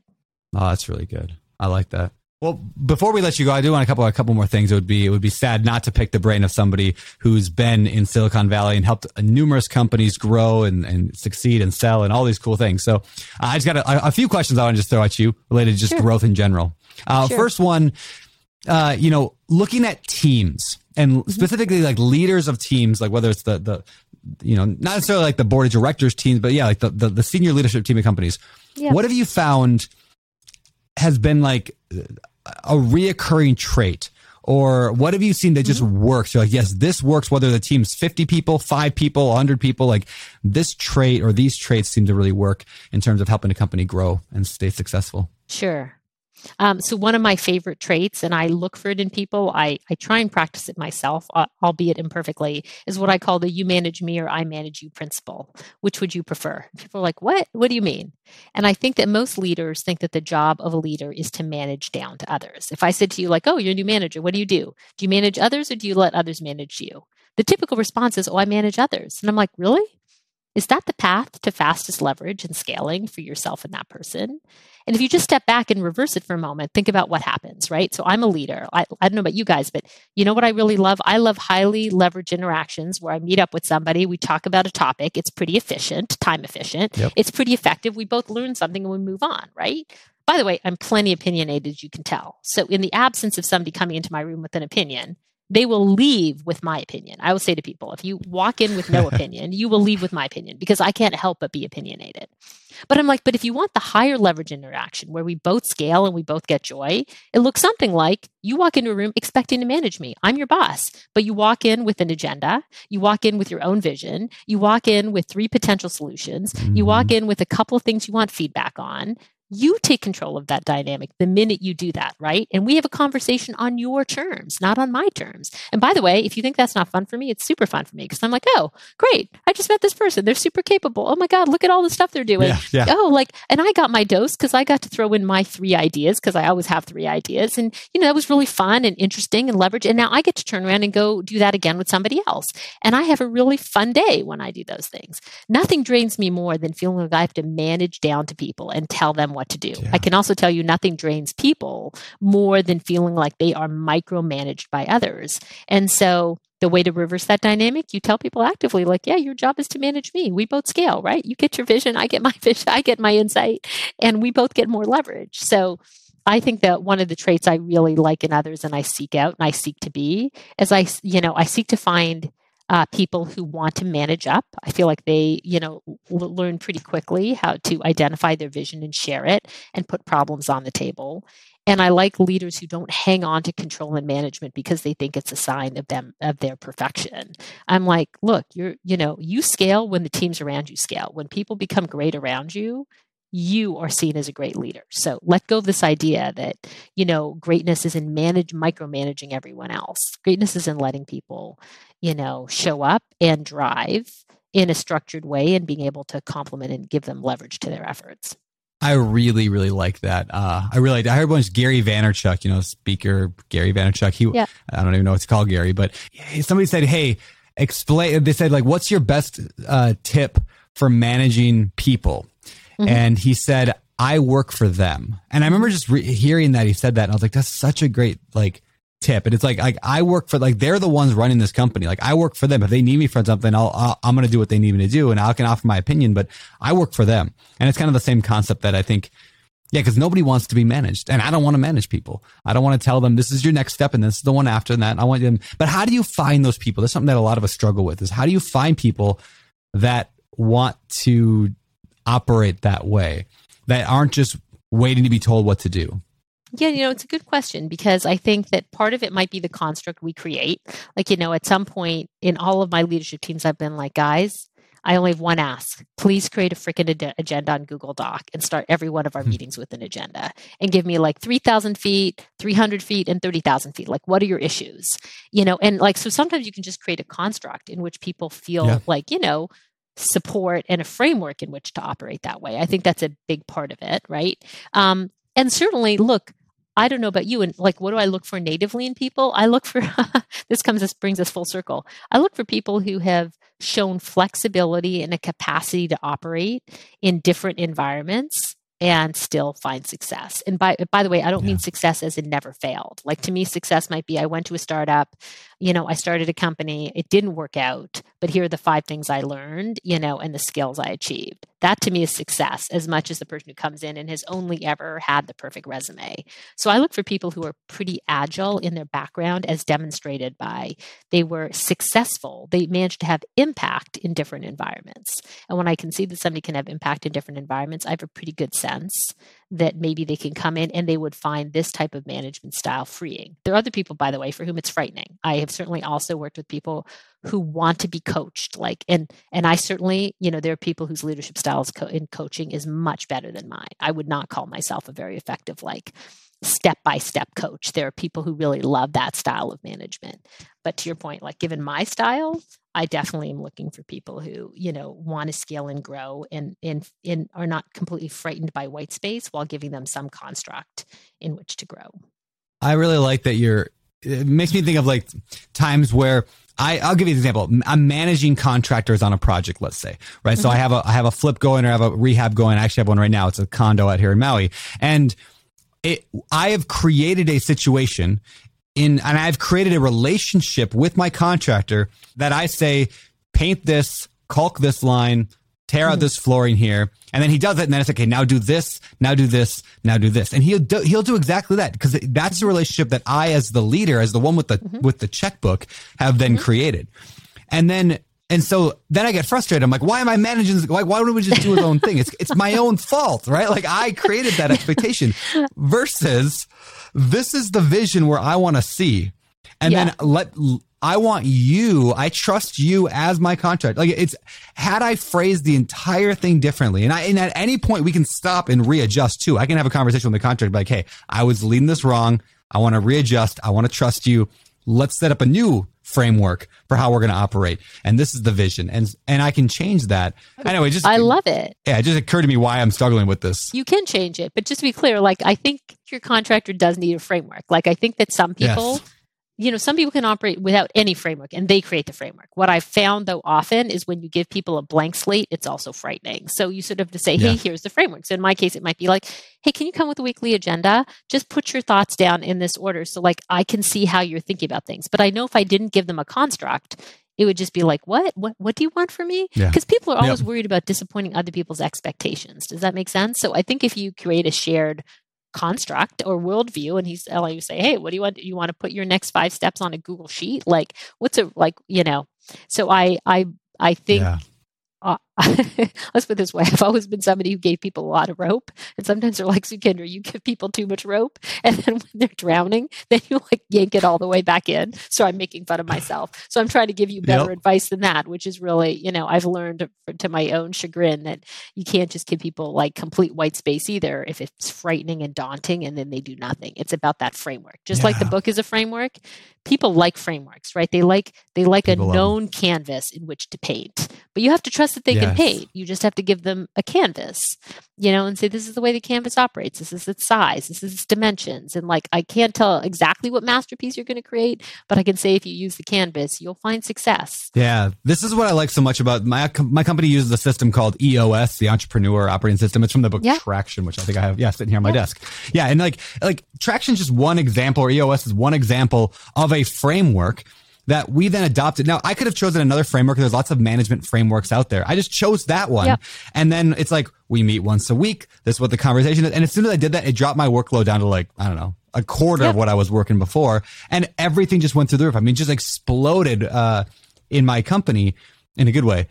oh that's really good i like that well, before we let you go, I do want a couple a couple more things. It would be it would be sad not to pick the brain of somebody who's been in Silicon Valley and helped numerous companies grow and, and succeed and sell and all these cool things. So uh, I just got a, a, few questions I want to just throw at you related to just sure. growth in general. Uh, sure. First one, uh, you know, looking at teams and mm-hmm. specifically like leaders of teams, like whether it's the the you know, not necessarily like the board of directors teams, but yeah, like the, the, the senior leadership team of companies. Yeah. What have you found has been like a reoccurring trait? Or what have you seen that just mm-hmm. works? You're like, yes, this works, whether the team's 50 people, five people, 100 people, like this trait or these traits seem to really work in terms of helping a company grow and stay successful. Sure. Um, so one of my favorite traits, and I look for it in people, I, I try and practice it myself, uh, albeit imperfectly, is what I call the you manage me or I manage you principle. Which would you prefer? People are like, what? What do you mean? And I think that most leaders think that the job of a leader is to manage down to others. If I said to you, like, oh, you're a new manager, what do you do? Do you manage others or do you let others manage you? The typical response is, oh, I manage others. And I'm like, really? Is that the path to fastest leverage and scaling for yourself and that person? And if you just step back and reverse it for a moment, think about what happens, right? So I'm a leader. I, I don't know about you guys, but you know what I really love? I love highly leveraged interactions where I meet up with somebody, we talk about a topic. It's pretty efficient, time efficient. Yep. It's pretty effective. We both learn something and we move on, right? By the way, I'm plenty opinionated, you can tell. So, in the absence of somebody coming into my room with an opinion, they will leave with my opinion. I will say to people, if you walk in with no opinion, you will leave with my opinion because I can't help but be opinionated. But I'm like, but if you want the higher leverage interaction where we both scale and we both get joy, it looks something like you walk into a room expecting to manage me. I'm your boss, but you walk in with an agenda. You walk in with your own vision. You walk in with three potential solutions. You walk mm-hmm. in with a couple of things you want feedback on you take control of that dynamic the minute you do that, right? And we have a conversation on your terms, not on my terms. And by the way, if you think that's not fun for me, it's super fun for me because I'm like, oh, great. I just met this person. They're super capable. Oh my God, look at all the stuff they're doing. Yeah, yeah. Oh, like, and I got my dose because I got to throw in my three ideas because I always have three ideas. And, you know, that was really fun and interesting and leverage. And now I get to turn around and go do that again with somebody else. And I have a really fun day when I do those things. Nothing drains me more than feeling like I have to manage down to people and tell them what to do. Yeah. I can also tell you nothing drains people more than feeling like they are micromanaged by others. And so the way to reverse that dynamic, you tell people actively, like, yeah, your job is to manage me. We both scale, right? You get your vision, I get my vision, I get my insight, and we both get more leverage. So I think that one of the traits I really like in others and I seek out and I seek to be is I, you know, I seek to find uh, people who want to manage up. I feel like they, you know, l- learn pretty quickly how to identify their vision and share it and put problems on the table. And I like leaders who don't hang on to control and management because they think it's a sign of them of their perfection. I'm like, look, you're, you know, you scale when the teams around you scale. When people become great around you, you are seen as a great leader. So let go of this idea that, you know, greatness is in manage micromanaging everyone else. Greatness is in letting people, you know, show up and drive in a structured way and being able to complement and give them leverage to their efforts. I really, really like that. Uh, I really, I heard once Gary Vaynerchuk, you know, speaker Gary Vaynerchuk. He, yeah. I don't even know what to call Gary, but somebody said, "Hey, explain." They said, like, "What's your best uh, tip for managing people?" Mm-hmm. And he said, I work for them. And I remember just re- hearing that he said that. And I was like, that's such a great, like, tip. And it's like, like I work for, like, they're the ones running this company. Like, I work for them. If they need me for something, I'll, I'll I'm going to do what they need me to do and I can offer my opinion, but I work for them. And it's kind of the same concept that I think, yeah, because nobody wants to be managed. And I don't want to manage people. I don't want to tell them this is your next step and this is the one after that. I want them, but how do you find those people? That's something that a lot of us struggle with is how do you find people that want to operate that way that aren't just waiting to be told what to do? Yeah, you know, it's a good question because I think that part of it might be the construct we create. Like, you know, at some point in all of my leadership teams, I've been like, guys, I only have one ask. Please create a freaking ad- agenda on Google Doc and start every one of our hmm. meetings with an agenda and give me like 3,000 feet, 300 feet, and 30,000 feet. Like, what are your issues? You know, and like, so sometimes you can just create a construct in which people feel yeah. like, you know, support and a framework in which to operate that way. I think that's a big part of it, right? Um, and certainly, look, I don't know about you, and like, what do I look for natively in people? I look for this comes this brings us full circle. I look for people who have shown flexibility and a capacity to operate in different environments and still find success. And by by the way, I don't yeah. mean success as in never failed. Like to me, success might be I went to a startup, you know, I started a company, it didn't work out, but here are the five things I learned, you know, and the skills I achieved. That to me is success as much as the person who comes in and has only ever had the perfect resume. So I look for people who are pretty agile in their background as demonstrated by they were successful. They managed to have impact in different environments. And when I can see that somebody can have impact in different environments, I have a pretty good sense that maybe they can come in and they would find this type of management style freeing. There are other people, by the way, for whom it's frightening. I have certainly also worked with people who want to be coached, like, and and I certainly, you know, there are people whose leadership styles co- in coaching is much better than mine. I would not call myself a very effective, like, step by step coach. There are people who really love that style of management. But to your point, like given my style, I definitely am looking for people who, you know, want to scale and grow and, and, and are not completely frightened by white space while giving them some construct in which to grow. I really like that you're, it makes me think of like times where I, I'll give you an example. I'm managing contractors on a project, let's say, right? Mm-hmm. So I have a, I have a flip going or I have a rehab going. I actually have one right now. It's a condo out here in Maui. And it, I have created a situation in, and I've created a relationship with my contractor that I say, paint this, caulk this line, tear out mm-hmm. this flooring here. And then he does it. And then it's okay. Now do this. Now do this. Now do this. And he'll do, he'll do exactly that because that's the relationship that I, as the leader, as the one with the, mm-hmm. with the checkbook have then mm-hmm. created. And then and so then I get frustrated. I'm like, why am I managing this? Why, why don't we just do his own thing? It's, it's my own fault, right? Like I created that expectation versus this is the vision where I want to see. And yeah. then let, I want you, I trust you as my contract. Like it's, had I phrased the entire thing differently and I, and at any point we can stop and readjust too. I can have a conversation with the contract like, Hey, I was leading this wrong. I want to readjust. I want to trust you. Let's set up a new framework for how we're going to operate. And this is the vision. And, and I can change that. Anyway, just, I love it. Yeah. It just occurred to me why I'm struggling with this. You can change it, but just to be clear, like I think your contractor does need a framework. Like I think that some people, yes you know, some people can operate without any framework and they create the framework. What I've found though often is when you give people a blank slate, it's also frightening. So you sort of have to say, hey, yeah. here's the framework. So in my case, it might be like, hey, can you come with a weekly agenda? Just put your thoughts down in this order. So like I can see how you're thinking about things. But I know if I didn't give them a construct, it would just be like, what? What what do you want from me? Because yeah. people are always yep. worried about disappointing other people's expectations. Does that make sense? So I think if you create a shared construct or worldview and he's like you say hey what do you want? You want to put your next five steps on a google sheet? Like what's it like you know? So i i i think yeah uh, let's put this way I've always been somebody who gave people a lot of rope. And sometimes they're like, Sukhinder, you give people too much rope. And then when they're drowning, then you like yank it all the way back in. So I'm making fun of myself. So I'm trying to give you better yep. advice than that, which is really, you know, I've learned to my own chagrin that you can't just give people like complete white space either if it's frightening and daunting and then they do nothing. It's about that framework. Just yeah. like the book is a framework, people like frameworks, right? They like they like people a known canvas in which to paint. But you have to trust that they yes. can paint you just have to give them a canvas, you know, and say, this is the way the canvas operates. This is its size. This is its dimensions. And like, I can't tell exactly what masterpiece you're going to create, but I can say if you use the canvas, you'll find success. Yeah. This is what I like so much about my, my company uses a system called EOS, the entrepreneur operating system. It's from the book yeah. Traction, which I think I have, yeah, sitting here on my yeah. desk. Yeah. And like, like Traction is just one example or EOS is one example of a framework that we then adopted. Now, I could have chosen another framework. There's lots of management frameworks out there. I just chose that one. Yep. And then it's like, we meet once a week. This is what the conversation is. And as soon as I did that, it dropped my workload down to like, I don't know, a quarter yep. of what I was working before. And everything just went through the roof. I mean, just exploded, uh, in my company in a good way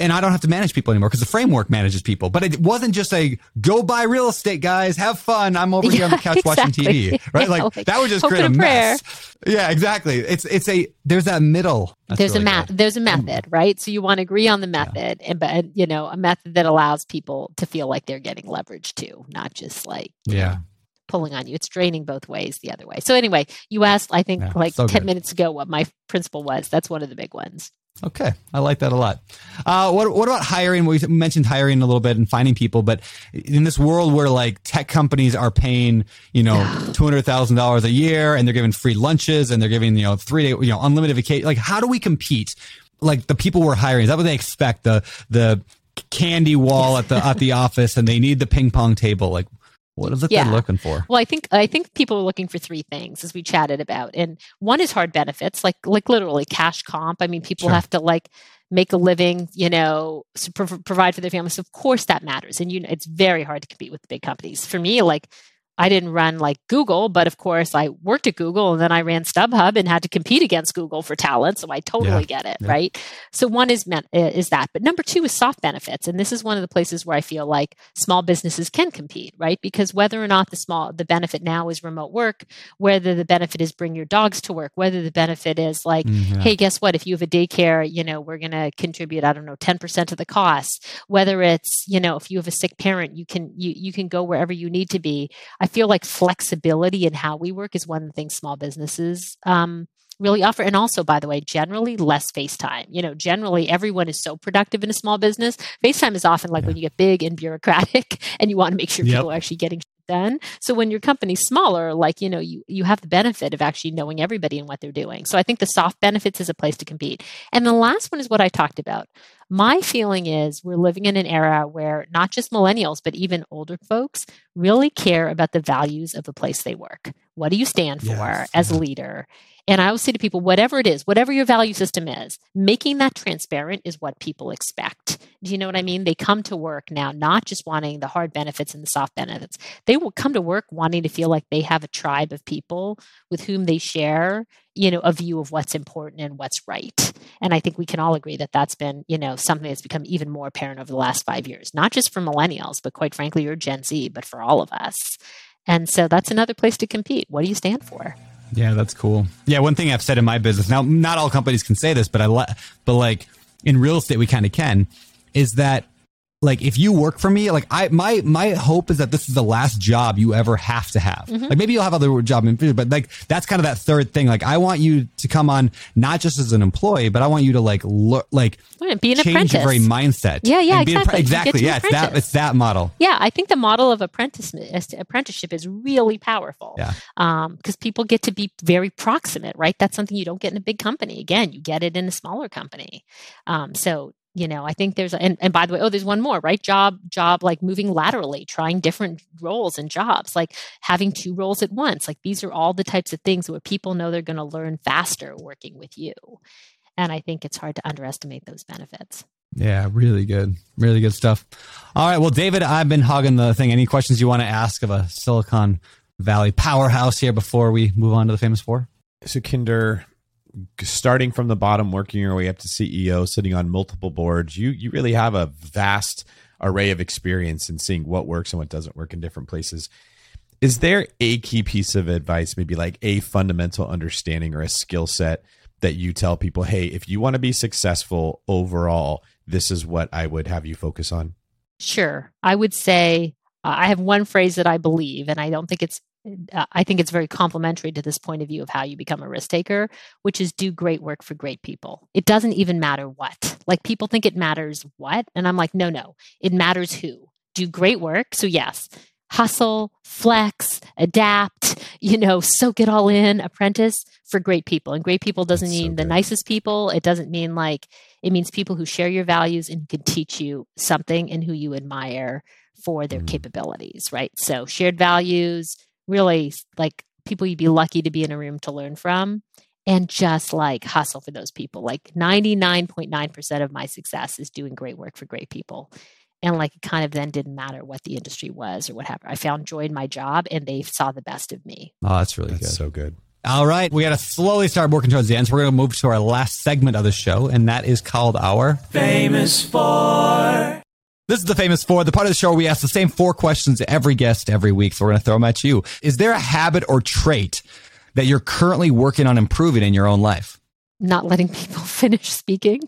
and I don't have to manage people anymore because the framework manages people. But it wasn't just a go buy real estate, guys, have fun. I'm over here on the couch exactly. watching TV, right? Like, like, that would just create a mess. Yeah, exactly. It's it's a there's that middle. That's there's really a math. There's a method, right? So you want to agree on the method, yeah. and but you know a method that allows people to feel like they're getting leverage too, not just like yeah. Know, pulling on you. It's draining both ways the other way. So anyway, you asked I think yeah, like so 10 good. minutes ago what my principle was. That's one of the big ones. Okay, I like that a lot. Uh, what what about hiring? We mentioned hiring a little bit and finding people, but in this world where like tech companies are paying you know two hundred thousand dollars a year and they're giving free lunches and they're giving you know three day you know unlimited vacation, like how do we compete? Like the people we're hiring, is that what they expect? The the candy wall at the at the office and they need the ping pong table. Like what is it yeah. they're looking for? Well, I think I think people are looking for three things, as we chatted about, and one is hard benefits, like like literally cash comp. I mean, people sure. have to like make a living, you know, provide for their families. So of course, that matters, and you know, it's very hard to compete with the big companies. For me, like I didn't run like Google, but of course I worked at Google and then I ran StubHub and had to compete against Google for talent. So I totally yeah, get it, yeah. right? So one is uh, is that, but number two is soft benefits, and this is one of the places where I feel like small businesses can compete, right? Because whether or not the small the benefit now is remote work, whether the benefit is bring your dogs to work, whether the benefit is like, mm, yeah. hey, guess what? If you have a daycare, you know we're going to contribute, I don't know, ten percent of the cost. Whether it's you know if you have a sick parent, you can you you can go wherever you need to be. I feel like flexibility in how we work is one of the things small businesses um, really offer. And also, by the way, generally less FaceTime. You know, generally everyone is so productive in a small business. FaceTime is often like yeah. when you get big and bureaucratic and you want to make sure yep. people are actually getting done. So when your company's smaller, like, you know, you, you have the benefit of actually knowing everybody and what they're doing. So I think the soft benefits is a place to compete. And the last one is what I talked about. My feeling is we're living in an era where not just millennials, but even older folks really care about the values of the place they work. What do you stand for yes. as a leader? And I always say to people, whatever it is, whatever your value system is, making that transparent is what people expect. Do you know what I mean? They come to work now not just wanting the hard benefits and the soft benefits. They will come to work wanting to feel like they have a tribe of people with whom they share, you know, a view of what's important and what's right. And I think we can all agree that that's been, you know, something that's become even more apparent over the last five years, not just for millennials, but quite frankly, you're Gen Z, but for all of us. And so that's another place to compete. What do you stand for? Yeah, that's cool. Yeah, one thing I've said in my business now, not all companies can say this, but I but like in real estate, we kind of can, is that like if you work for me like i my my hope is that this is the last job you ever have to have. Mm-hmm. like maybe you'll have other job in future but like that's kind of that third thing. Like i want you to come on not just as an employee but i want you to like look like be an change apprentice. your very mindset yeah yeah exactly. exactly. Yeah it's that it's that model. Yeah i think the model of apprentice apprenticeship is really powerful. Yeah. Um because people get to be very proximate right? That's something you don't get in a big company. Again you get it in a smaller company. Um so you know i think there's and, and by the way oh there's one more right job job like moving laterally trying different roles and jobs like having two roles at once like these are all the types of things where people know they're going to learn faster working with you and i think it's hard to underestimate those benefits Yeah, really good. Really good stuff. All right. Well, David, I've been hogging the thing. Any questions you want to ask of a Silicon Valley powerhouse here before we move on to the famous four? Sukhinder, starting from the bottom, working your way up to CEO, sitting on multiple boards, you you really have a vast array of experience in seeing what works and what doesn't work in different places. Is there a key piece of advice, maybe like a fundamental understanding or a skill set that you tell people, hey, if you want to be successful overall, this is what I would have you focus on? Sure. I would say uh, I have one phrase that I believe, and I don't think it's I think it's very complementary to this point of view of how you become a risk taker, which is do great work for great people. It doesn't even matter what. Like people think it matters what. And I'm like, no, no, it matters who. Do great work. So, yes, hustle, flex, adapt, you know, soak it all in, apprentice for great people. And great people doesn't That's mean so the nicest people. It doesn't mean like, it means people who share your values and can teach you something and who you admire for their mm. capabilities, right? So, shared values, really like people you'd be lucky to be in a room to learn from and just like hustle for those people. Like 99.9% of my success is doing great work for great people. And like it kind of then didn't matter what the industry was or whatever. I found joy in my job and they saw the best of me. Oh, that's really that's good. So good. All right. We got to slowly start working towards the end. So we're going to move to our last segment of the show, and that is called our Famous Four. This is the famous four, the part of the show where we ask the same four questions to every guest every week. So we're going to throw them at you. Is there a habit or trait that you're currently working on improving in your own life? Not letting people finish speaking.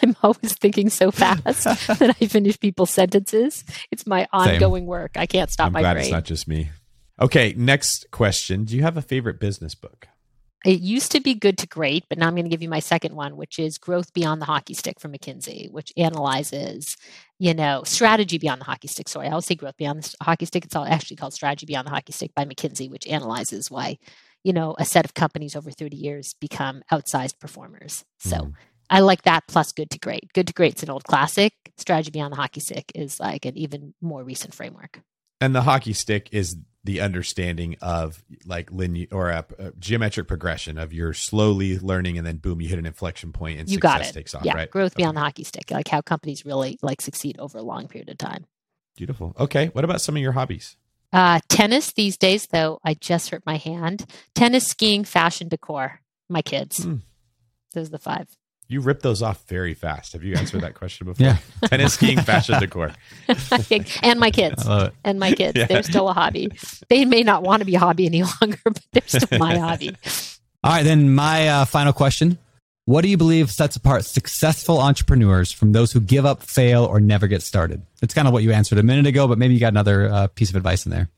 I'm always thinking so fast that I finish people's sentences. It's my ongoing Same. work. I can't stop I'm my glad brain. It's not just me. Okay, next question. Do you have a favorite business book? It used to be good to great, but now I'm going to give you my second one, which is Growth Beyond the Hockey Stick from McKinsey, which analyzes, you know, strategy beyond the hockey stick. Sorry, I'll say growth beyond the hockey stick. It's all actually called Strategy Beyond the Hockey Stick by McKinsey, which analyzes why, you know, a set of companies over 30 years become outsized performers. So mm. I like that plus good to great. Good to great's an old classic. Strategy Beyond the Hockey Stick is like an even more recent framework. And the hockey stick is the understanding of like linear or a, a, geometric progression of you're slowly learning and then boom you hit an inflection point and you success got it. takes off yeah right? growth beyond the hockey stick like how companies really like succeed over a long period of time. Beautiful. Okay what about some of your hobbies? Uh, tennis these days though i just hurt my hand. Tennis skiing fashion decor my kids. Mm. those are the five you rip those off very fast. Have you answered that question before? yeah. Tennis, skiing, fashion decor. and my kids. And my kids. Yeah. They're still a hobby. They may not want to be a hobby any longer, but they're still my hobby. All right. Then, my uh, final question What do you believe sets apart successful entrepreneurs from those who give up, fail, or never get started? It's kind of what you answered a minute ago, but maybe you got another uh, piece of advice in there.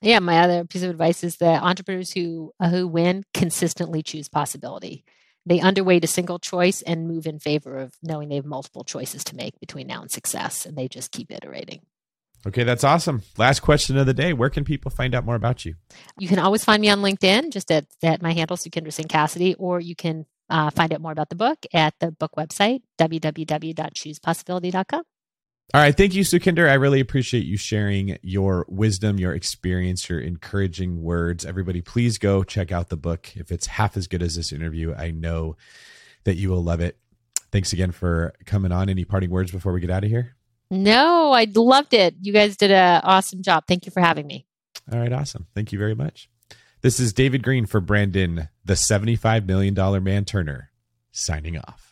Yeah, my other piece of advice is that entrepreneurs who uh, who win consistently choose possibility they underweight a single choice and move in favor of knowing they have multiple choices to make between now and success and they just keep iterating. Okay that's awesome. Last question of the day. Where can people find out more about you? You can always find me on linkedin just at, at my handle sukhinder singh cassidy or you can uh, find out more about the book at the book website www.choosepossibility.com all right. Thank you, Sukhinder. I really appreciate you sharing your wisdom, your experience, your encouraging words. Everybody, please go check out the book. If it's half as good as this interview, I know that you will love it. Thanks again for coming on. Any parting words before we get out of here? No, I loved it. You guys did an awesome job. Thank you for having me. All right. Awesome. Thank you very much. This is David Greene for Brandon, the $75 million man Turner, signing off.